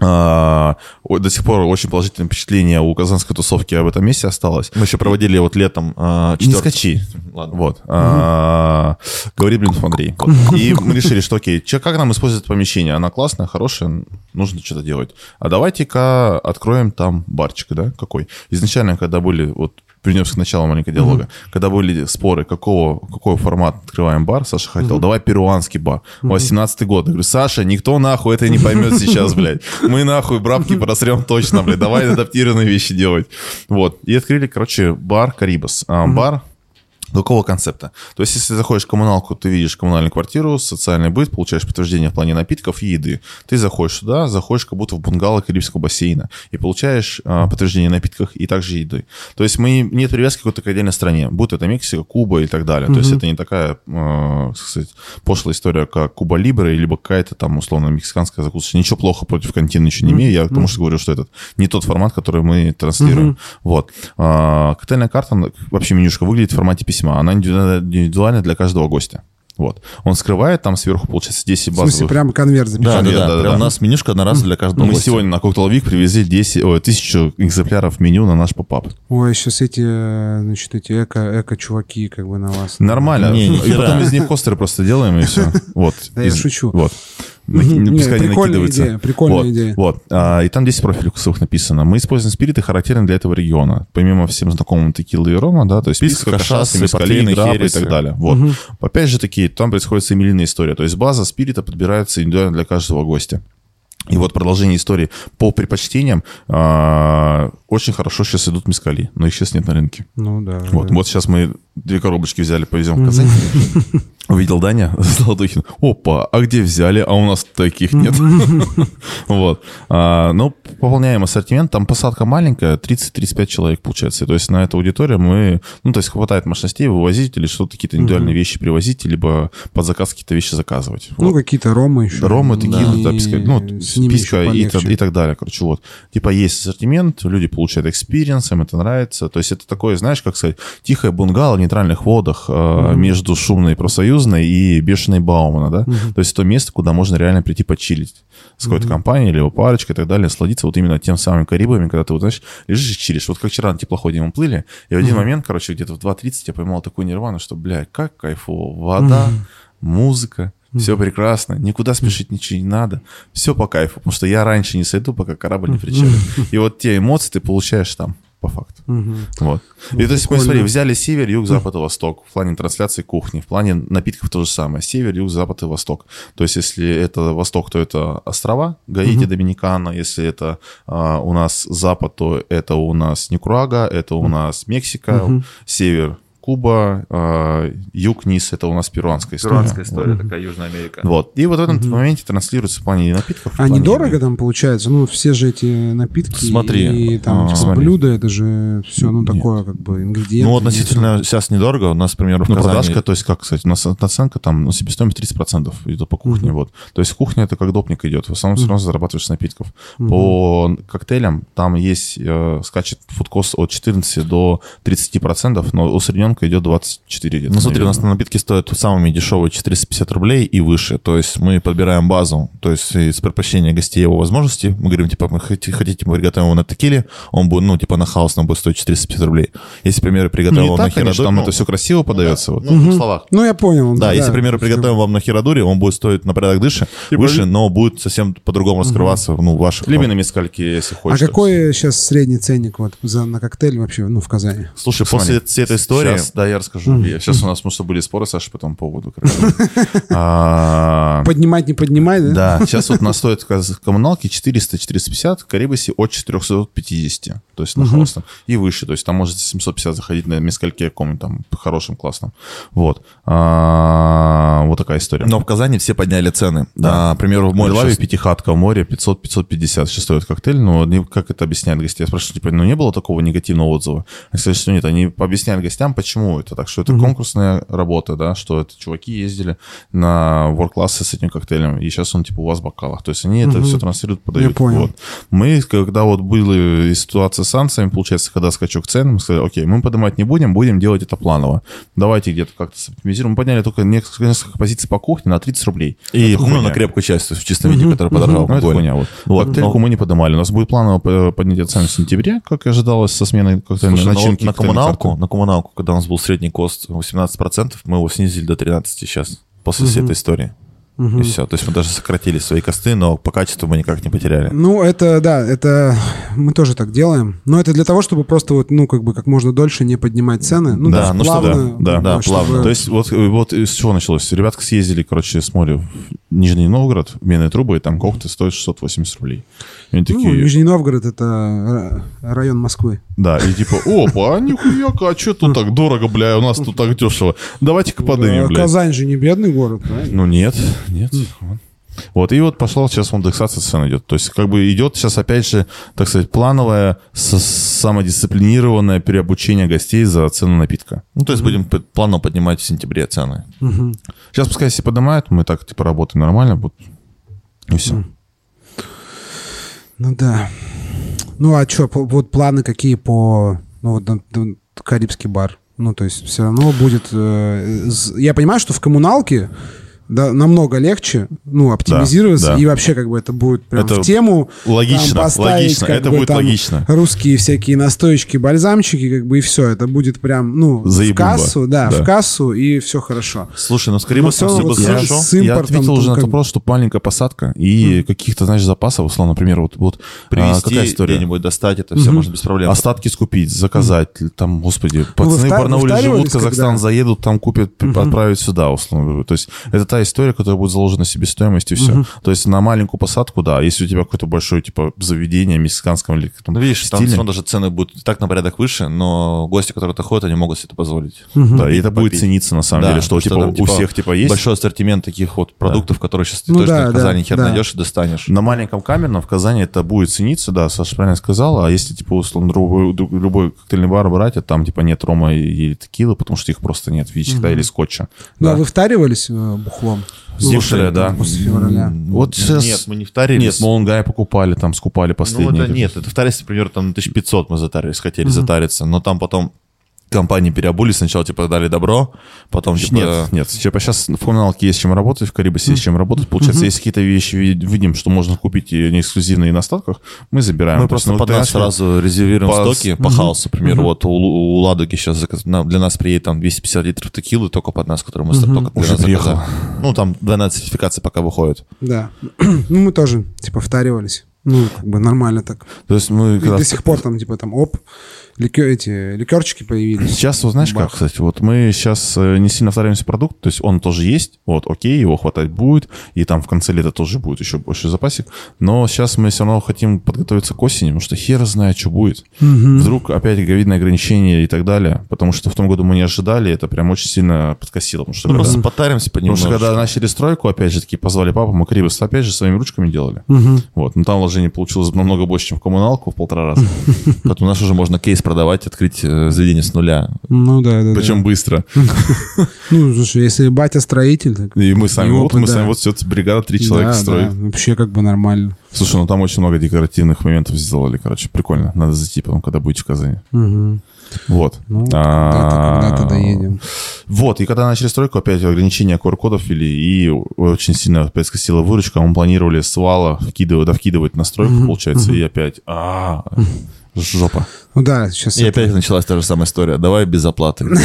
А, до сих пор очень положительное впечатление у казанской тусовки об этом месте осталось. Мы еще проводили вот летом а, Не скачи. Ладно. Вот. А, Говорит Блин Андрей. И мы решили, что окей, чё- как нам использовать помещение? Она классная, хорошая, нужно что-то делать. А давайте-ка откроем там барчик, да, какой. Изначально, когда были, вот вернемся к началу маленького диалога. Когда были споры, какого, какой формат открываем бар, Саша хотел, давай перуанский бар. 18 год. Я говорю, Саша, никто нахуй это не поймет сейчас, блядь. Мы нахуй бабки просрем точно, блядь. Давай адаптированные вещи делать. Вот. И открыли, короче, бар Карибас. А, Бар Какого концепта? То есть, если заходишь в коммуналку, ты видишь коммунальную квартиру, социальный быт, получаешь подтверждение в плане напитков и еды. Ты заходишь сюда, заходишь как будто в бунгало Карибского бассейна и получаешь а, подтверждение напитках и также еды. То есть, мы, нет привязки к какой-то отдельной стране, будь это Мексика, Куба и так далее. То есть, это не такая, э, сказать, пошлая история, как Куба Либре, либо какая-то там, условно, мексиканская закусочная. Ничего плохо против континента ничего не имею, я потому что говорю, что это не тот формат, который мы транслируем. Вот. А, коктейльная карта, вообще менюшка выглядит в формате письма. Она индивидуальна для каждого гостя. Вот. Он скрывает там сверху, получается, 10 В базовых. смысле, прямо конверт Да, запечатан. да, да. да, Прям да. у нас менюшка одноразовая для каждого Мы гостя. сегодня на Cocktail Week привезли 10, ой, 1000 экземпляров меню на наш попап. Ой, сейчас эти, э, значит, эти эко, эко-чуваки как бы на вас. Нормально. Не, ни и потом из них костеры просто делаем, и все. Вот. Да я шучу. Вот. Не, пускай не накидывается. идея, прикольная вот, идея. Вот. А, и там 10 профилей вкусовых написано. Мы используем спириты, характерные для этого региона. Помимо всем знакомым текилы и рома, да, то есть Писка, писка, кашасы, кашасы, мескали, портвейны, граппы и так далее. Вот. Опять же таки, там происходит семилинейная история. То есть база спирита подбирается индивидуально для каждого гостя. И вот продолжение истории. По предпочтениям а, очень хорошо сейчас идут мескали, но их сейчас нет на рынке. Ну да. Вот, да. вот сейчас мы две коробочки взяли, повезем в Казань. Увидел Даня Золотухин. Опа, а где взяли? А у нас таких нет. Вот. А, Ну, пополняем ассортимент. Там посадка маленькая, 30-35 человек получается. То есть на эту аудиторию мы... Ну, то есть хватает мощностей вывозить или что-то, какие-то индивидуальные вещи привозить, либо под заказ какие-то вещи заказывать. Ну, какие-то ромы еще. Ромы, да, писко, ну, с ними писко еще и, так далее. Короче, вот. Типа есть ассортимент, люди получают experience, им это нравится. То есть это такое, знаешь, как сказать, тихое бунгало в нейтральных водах э, между шумной профсоюзной и бешеной Баумана, да? То есть это место, куда можно реально прийти почилить с какой-то компанией, либо парочкой и так далее, насладиться вот именно тем самым Карибами, когда ты, вот, знаешь, лежишь и чилишь. Вот как вчера на теплоходе мы плыли, и в один момент, короче, где-то в 2.30 я поймал такую нирвану, что, блядь, как кайфово. Вода, музыка, все прекрасно, никуда спешить ничего не надо, все по кайфу, потому что я раньше не сойду, пока корабль не причалит. И вот те эмоции ты получаешь там, по факту. Мгм. Вот. И то есть, мы, прикольно. смотри, взяли север, юг, запад и восток. В плане трансляции кухни, в плане напитков то же самое. Север, юг, запад и восток. То есть, если это восток, то это острова, Гаити, Доминикана. Если это а, у нас запад, то это у нас Никурага, это у нас Мексика, север Куба, а, юг, низ, это у нас перуанская история. такая Южная Америка. Вот. И вот в этом моменте транслируется в плане напитков. А недорого там получается? Ну, все же эти напитки Смотри, и там а, типа, смотри. блюда, это же все, ну, Нет. такое, как бы, ингредиенты. Ну, относительно сейчас недорого. У нас, к примеру, в Ну, Казани... продажка, то есть как, кстати, у нас наценка там, ну, себестоимость 30% идет по кухне, вот. То есть кухня это как допник идет, в основном все равно зарабатываешь с напитков. По коктейлям там есть, э, скачет фудкост от 14 до 30%, но усредненка идет 24 где-то. Ну, смотри, у нас напитки стоят самыми дешевые 450 рублей и выше. То есть мы подбираем базу, то есть из предпочтения гостей его возможности. Мы говорим, типа, мы хотите, хотите мы приготовим его на текиле, он будет, ну, типа, на хаос нам будет стоить 450 рублей. Если, к примеру, Ну, приготовим не вам так, на хирадуре... там ну, это все красиво подается. вот. ну, в двух словах. Ну, я понял. Да, если, к примеру, приготовим вам на хирадуре, он будет стоить на порядок дыше, выше, но будет совсем по-другому раскрываться, ну, в ваших... Либо на мескальке, если А хочешь. какой сейчас средний ценник вот за, на коктейль вообще, ну, в Казани? Слушай, после всей этой истории... Сейчас, да, я расскажу. Сейчас у нас, что были споры, Саша, по этому поводу. А, Поднимать, не поднимать, да? Да, сейчас вот у нас стоит коммуналки 400-450, в Карибасе от 450, то есть на холостом, и выше, то есть там может 750 заходить на мескальке каком-нибудь там хорошем, классном. Вот. А, Вот такая история. Но в Казани все подняли цены. Да. к примеру, в В море Лаве пятихатка, в море 500-550 сейчас стоит коктейль, но как это объясняют гостям? Я спрашиваю, типа, ну не было такого негативного отзыва? Они сказали, что нет, они объясняют гостям, почему это так, что это конкурсная работа, да, что это чуваки ездили на ворк-классы с этим коктейлем, и сейчас он типа у вас в бокалах. То есть они это все транслируют, подают. понял. Вот. Мы, когда вот были ситуация с санкциями, получается, когда скачок цен, мы сказали, окей, мы поднимать не будем, будем делать это планово. Давайте где-то как-то оптимизируем. Мы подняли только несколько, несколько позиций по кухне на 30 рублей. И Это ну, хуйня. на крепкую часть, то есть в чистом виде, который подорожал Ну, это алкоголь. хуйня. Вот. Вот, Коктейльку но- мы не поднимали. У нас будет планово п- поднятие цен в сентябре, как и ожидалось, со сменой коктейльной ну начинки. на коктейльной коммуналку, на коммуналку, когда у нас был средний кост 18%, мы его снизили до 13 сейчас, после всей этой истории. И все. То есть мы даже сократили свои косты, но по качеству мы никак не потеряли. Ну, это, да, это мы тоже так делаем. Но это для того, чтобы просто вот, ну, как бы как можно дольше не поднимать цены. Ну, Да, ну что, плавно, да, да, да, чтобы- плавно. То есть вот, вот с чего началось? Ребятка съездили, короче, с моря в Нижний Новгород, в Менные трубы, и там коктейль стоит 680 рублей. Они Ну, такие, Нижний Новгород — это ра- район Москвы. да, и типа, опа, а нихуя-ка, а что тут так дорого, бля, у нас тут так дешево. Давайте-ка поднимем, бля. Казань же не бедный город, правильно? Ну нет, нет. Вот. Вот, и вот пошла сейчас индексация цен идет. То есть, как бы идет сейчас, опять же, так сказать, плановое, самодисциплинированное переобучение гостей за цену напитка. Ну, то есть будем п- плавно поднимать в сентябре цены. Сейчас пускай все поднимают, мы так, типа, работаем нормально, вот, и все. Ну да. Ну а что, вот планы какие по... Ну вот Карибский бар. Ну, то есть все равно будет... э, Я понимаю, что в коммуналке да, намного легче, ну, оптимизироваться, да. и вообще как бы это будет прям Это в тему. логично, там, поставить, логично, как это бы, будет там, логично. Русские всякие настоечки, бальзамчики, как бы и все. Это будет прям, ну, в Заебумба. кассу, да, Да. в кассу, и все хорошо. Слушай, ну скорее Ну, всего, либо вот Я, хорошо. с я ответил уже на как- этот вопрос, что маленькая посадка и каких-то, знаешь, запасов, условно, например, вот, вот а, какая Привезти история? где-нибудь, достать это все можно без проблем. Остатки скупить, заказать, там, господи, пацаны вта- в Барнауле живут, в Казахстан когда? заедут, там купят, отправят сюда, условно. То есть это та история, которая будет заложена себестоимость и все. То есть на маленькую посадку, да, если у тебя какое-то большое, типа, заведение мексиканском или там, Ну, видишь, там стиле, равно даже цены будут так на порядок выше, но гости, которые туда ходят, они могут себе это позволить. да, и это будет попить. цениться на самом Да, деле, что, потому типа, там, у типа, всех, типа, есть. Большой ассортимент таких вот продуктов, которые сейчас ты Ну точно да, в да, Казани хер да. найдешь и достанешь. На маленьком камерном в Казани это будет цениться, да, Саша правильно сказала, а если, типа, условно, любой, друг- любой коктейльный бар брать, а там, типа, нет рома или текилы, потому что их просто нет, видите, да, или скотча. Ну, а Да. вы втаривались э, бухлом? Некоторые, да. После февраля. Вот сейчас... Нет, мы не втарились. Нет, Моунгай покупали, там, скупали Ну, последние. это нет, это втарились, например, там 1500 мы затарились, хотели затариться, но там потом компании переобулись, сначала, типа, дали добро, потом, типа... Нет, нет, типа сейчас в коммуналке есть чем работать, в Карибасе есть чем работать. Получается, если какие-то вещи ви- видим, что можно купить и не эксклюзивные и на статках, мы забираем. Мы То есть, просто ну, под нас сразу резервируем по- стоки по хаосу. Например, вот у, у Ладоги сейчас для нас приедет там 250 литров текилы только под нас, которые мы с- только для Уже заказали. Ну, там двойная сертификация пока выходит. Да. ну, мы тоже, типа, втаривались. Ну, как бы нормально так. То есть мы И до сих пор там, типа, там, оп, ликё- эти ликерчики появились. Сейчас, вот знаешь как, кстати, вот мы сейчас э, не сильно втораемся продукт, то есть он тоже есть, вот, окей, его хватать будет, и там в конце лета тоже будет еще больше запасик, но сейчас мы все равно хотим подготовиться к осени, потому что хер знает, что будет. Вдруг опять ковидные ограничения и так далее, потому что в том году мы не ожидали, это прям очень сильно подкосило, потому что Ну, когда- просто потаримся Потому что понемножку. когда начали стройку, опять же таки, позвали папу, мы Крибус опять же своими ручками делали. Вот, но там вложение получилось намного больше, чем в коммуналку, в полтора раза. Поэтому у нас уже можно кейс продавать, открыть э, заведение с нуля. Ну, да, да, Причем быстро. да. Ну, слушай, если батя строитель, так... И мы сами, вот мы сами, вот все, бригада, три человека строит. вообще как бы нормально. Слушай, ну там очень много декоративных моментов сделали, короче, прикольно. Надо зайти потом, когда будете в Казани. Вот. Ну, А, когда-то, когда-то доедем. Вот, и когда начали стройку, опять ограничения QR-кодов ввели, и очень сильно опять скосила выручка. Мы планировали с вала вкидывать, да, вкидывать на стройку, получается, и опять, а жопа. Ну да, сейчас... И опять началась та же самая история. Давай без оплаты.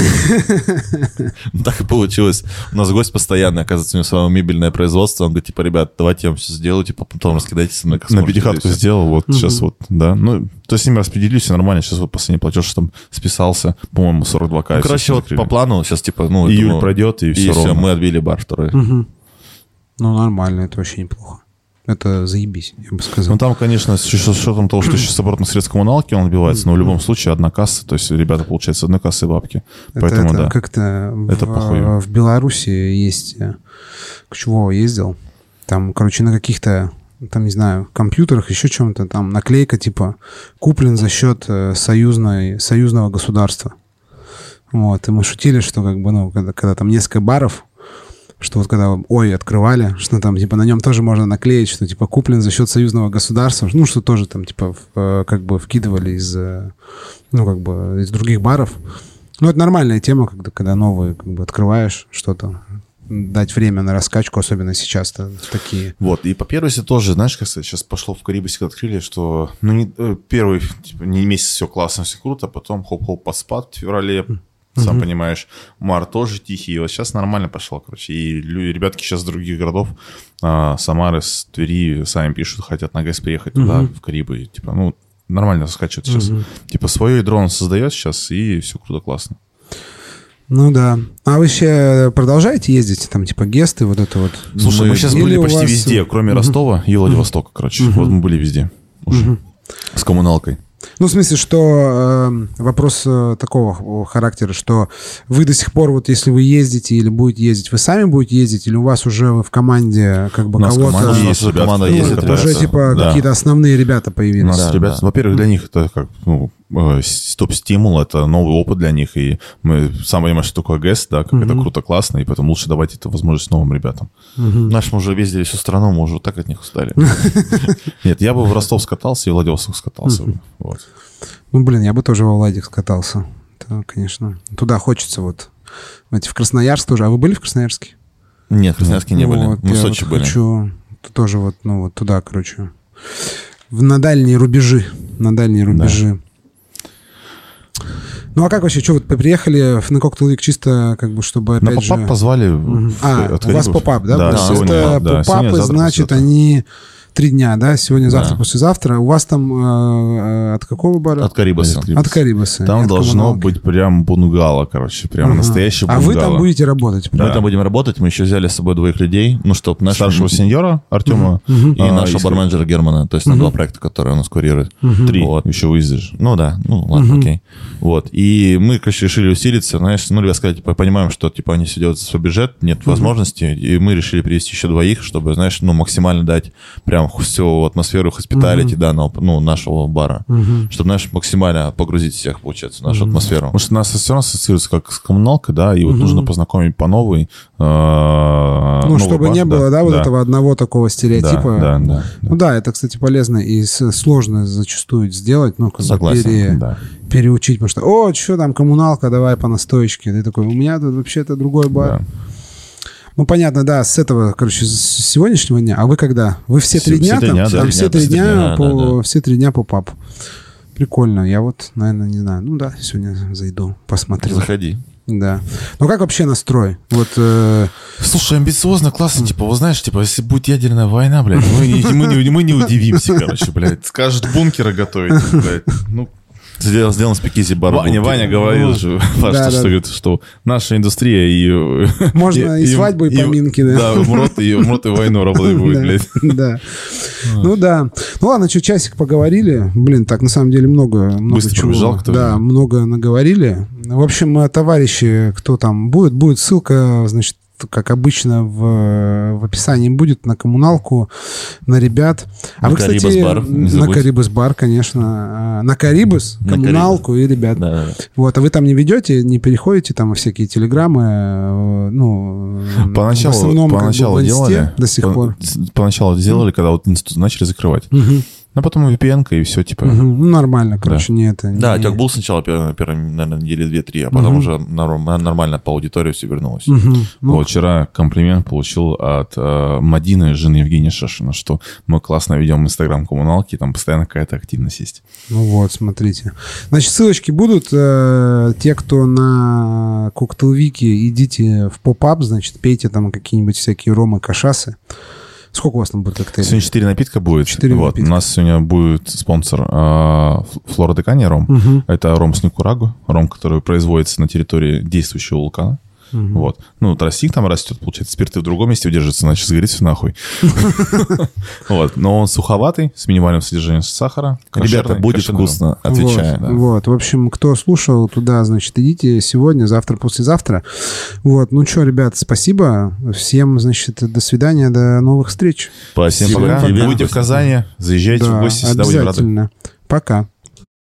Так и получилось. У нас гость постоянный, оказывается, у него свое мебельное производство. Он говорит, типа, ребят, давайте я вам все сделаю, типа, потом раскидайте со мной, На пятихатку и всё». сделал, вот сейчас вот, да. Ну, то есть с ними распределили, все нормально. Сейчас вот последний платеж там списался, по-моему, 42 к Ну, короче, вот по плану сейчас, типа, ну... Июль пройдет, и И все все, ровно. мы отбили бар второй. Ну, нормально, это вообще неплохо. Это заебись, я бы сказал. Ну, там, конечно, с учетом того, что сейчас оборотных средств коммуналки он отбивается, но в любом случае одна касса, то есть ребята получают с одной кассы бабки. Это, Поэтому, это да. как-то Это в, похуй. в Беларуси есть... э, К чего ездил? Там, короче, на каких-то там, не знаю, компьютерах, еще чем-то, там наклейка типа куплен за счет э, союзной, союзного государства. Вот, и мы шутили, что как бы, ну, когда, когда там несколько баров, что вот когда ой открывали, что там типа на нем тоже можно наклеить, что типа куплен за счет союзного государства, ну что тоже там типа в, э, как бы вкидывали из э, ну как бы из других баров. Ну это нормальная тема, когда когда новые как бы открываешь что-то, дать время на раскачку, особенно сейчас-то такие. Вот, и по первости тоже, знаешь, как сейчас пошло в Карибусе, когда открыли, что, ну, не, э, первый, типа, не месяц все классно, все круто, потом хоп-хоп поспад в феврале, сам понимаешь, март тоже тихий, и вот сейчас нормально пошло, короче, и лю- ребятки сейчас с других городов, а, Самары, с Твери, сами пишут, хотят на ГЭС приехать туда, в Карибы, типа, ну, нормально скачивают сейчас. Типа, свое ядро он создает сейчас, и все круто, классно. Ну да. А вы вообще продолжаете ездить, там типа гесты, вот это вот? Слушай, мы, сейчас Или были почти вас- везде, кроме Ростова и Владивостока, короче. Вот мы были везде уже. С коммуналкой. Ну, в смысле, что э, вопрос э, такого характера, что вы до сих пор, вот если вы ездите или будете ездить, вы сами будете ездить, или у вас уже вы в команде как бы У нас кого-то... команда У есть, уже ребята, команда ездит, катаются. Уже типа Да. какие-то основные ребята У появились. нас, Да, ребята, да. во-первых, для них это как, ну, стоп-стимул, это новый опыт для них, и мы сам понимаем, что такое ГЭС, да, как это круто, классно, и поэтому лучше давать эту возможность новым ребятам. Наш мы уже ездили всю страну, мы уже так от них устали. Нет, я бы в Ростов скатался и в Владивосток скатался. Ну, блин, я бы тоже во Владик скатался. Конечно, туда хочется вот. Эти в Красноярск тоже. А вы были в Красноярске? Нет, в Красноярске не были. Мы в Сочи были. Хочу тоже вот, ну, вот туда, короче. В, на дальние рубежи. На дальние рубежи. Ну а как вообще, что, вот приехали на Cocktail Week чисто как бы, чтобы На опять попап же... позвали. А, у вас попап, да? Да, это да, сегодня, попапы, значит, они три дня, да? Сегодня, завтра, Да. послезавтра. У вас там э, э, от какого бара? От Карибаса. От Карибаса. Там от должно коммуналки. быть прям бунгало, короче, прям Ага. настоящий А бунгало. вы там будете работать? Мы там будем работать, мы еще взяли с собой двоих людей, ну, чтобы наш... Старшего сеньора Артема. И а, нашего если- барменджера Германа, то есть на два проекта, которые у нас курирует. Три. Вот. Еще выездишь. Ну да, ну ладно, окей. Вот. И мы, короче, решили усилиться, знаешь, ну, ребят сказать, типа, понимаем, что, типа, они все делают за свой бюджет, нет возможности, и мы решили привести еще двоих, чтобы, знаешь, ну, максимально дать прям всю атмосферу хоспиталити данного, ну, нашего бара. Чтобы, знаешь, максимально погрузить всех, получается, в нашу атмосферу. Потому что у нас все равно ассоциируется как с коммуналкой, да, и вот нужно познакомить по новой. э, Ну, чтобы бар, не было, да, вот этого одного такого стереотипа. Да, да, да. Ну да, это, кстати, полезно и сложно зачастую сделать, ну, как бы Согласен, пере- да. переучить, потому что, о, что там, коммуналка, давай по настоечке. Ты такой, у меня тут вообще-то другой бар. Да. Ну, понятно, да, с этого, короче, с сегодняшнего дня. А вы когда? Вы все Все- три дня там? дня, да, три все три дня дня, по, да, да. все три дня по папу. Прикольно. Я вот, наверное, не знаю. Ну да, сегодня зайду, посмотрю. Заходи. Да. Ну как вообще настрой? Вот э, Слушай, амбициозно, классно, типа, вы знаешь, типа, если будет ядерная война, блядь, мы, не- мы, не, мы не удивимся, короче, блядь. Скажут бункеры готовить, блядь. Ну, Сделал, сделан спикизи бар. Ваня, Ваня говорил же, Паш, Да, что, да. что, говорит, что наша индустрия и... Можно и свадьбу, и поминки, да. Да, умрут, и умрут, и войну работать будет, да, блядь. да. Ну да. Ну ладно, что, часик поговорили. Блин, так на самом деле много, много Быстро чего. пробежал, кто- Да, много наговорили. В общем, э, товарищи, кто там будет, будет ссылка, значит, как обычно в, в описании будет на коммуналку, на ребят. А На вы, кстати, Карибас бар, не на. Карибас бар, конечно. А, На Карибас, На коммуналку и ребят. Да, да, да. Вот, а вы там не ведете, не переходите там во всякие телеграммы, э, ну, Поначалу, в основном как бы поначалу в инсте делали. до сих по- пор. Поначалу делали, когда вот институт начали закрывать. Мгм, А потом VPN и все, типа. Ну, нормально, короче, не это. Да, не- Тёк был сначала первые, первые, наверное, недели две-три, а потом уже норм- нормально по аудитории все вернулось. Мгм. Ну, Вот вчера комплимент получил от э, Мадины, жены Евгения Шашина, что мы классно ведем инстаграм коммуналки, там постоянно какая-то активность есть. ну вот, смотрите. Значит, ссылочки будут. э, те, кто на Коктейлвике, идите в поп-ап, значит, пейте там какие-нибудь всякие ромы, кашасы. Сколько у вас там будет коктейлей? Сегодня 4 напитка будет. Четыре вот. напитка. У нас сегодня будет спонсор э, Флора Декания ром. Мгм. Это ром с Никурагу, ром, который производится на территории действующего вулкана. Вот. Ну, тростник там растет, получается, спирты в другом месте удержится, иначе сгорит все нахуй. Вот. Но он суховатый, с минимальным содержанием сахара. Ребята, будет вкусно, отвечаю. Вот. В общем, кто слушал, туда, значит, идите сегодня, завтра, послезавтра. Вот. Ну что, ребят, спасибо. Всем, значит, до свидания, до новых встреч. Спасибо. Будете в Казани, заезжайте в гости, всегда будем рады. обязательно. Пока.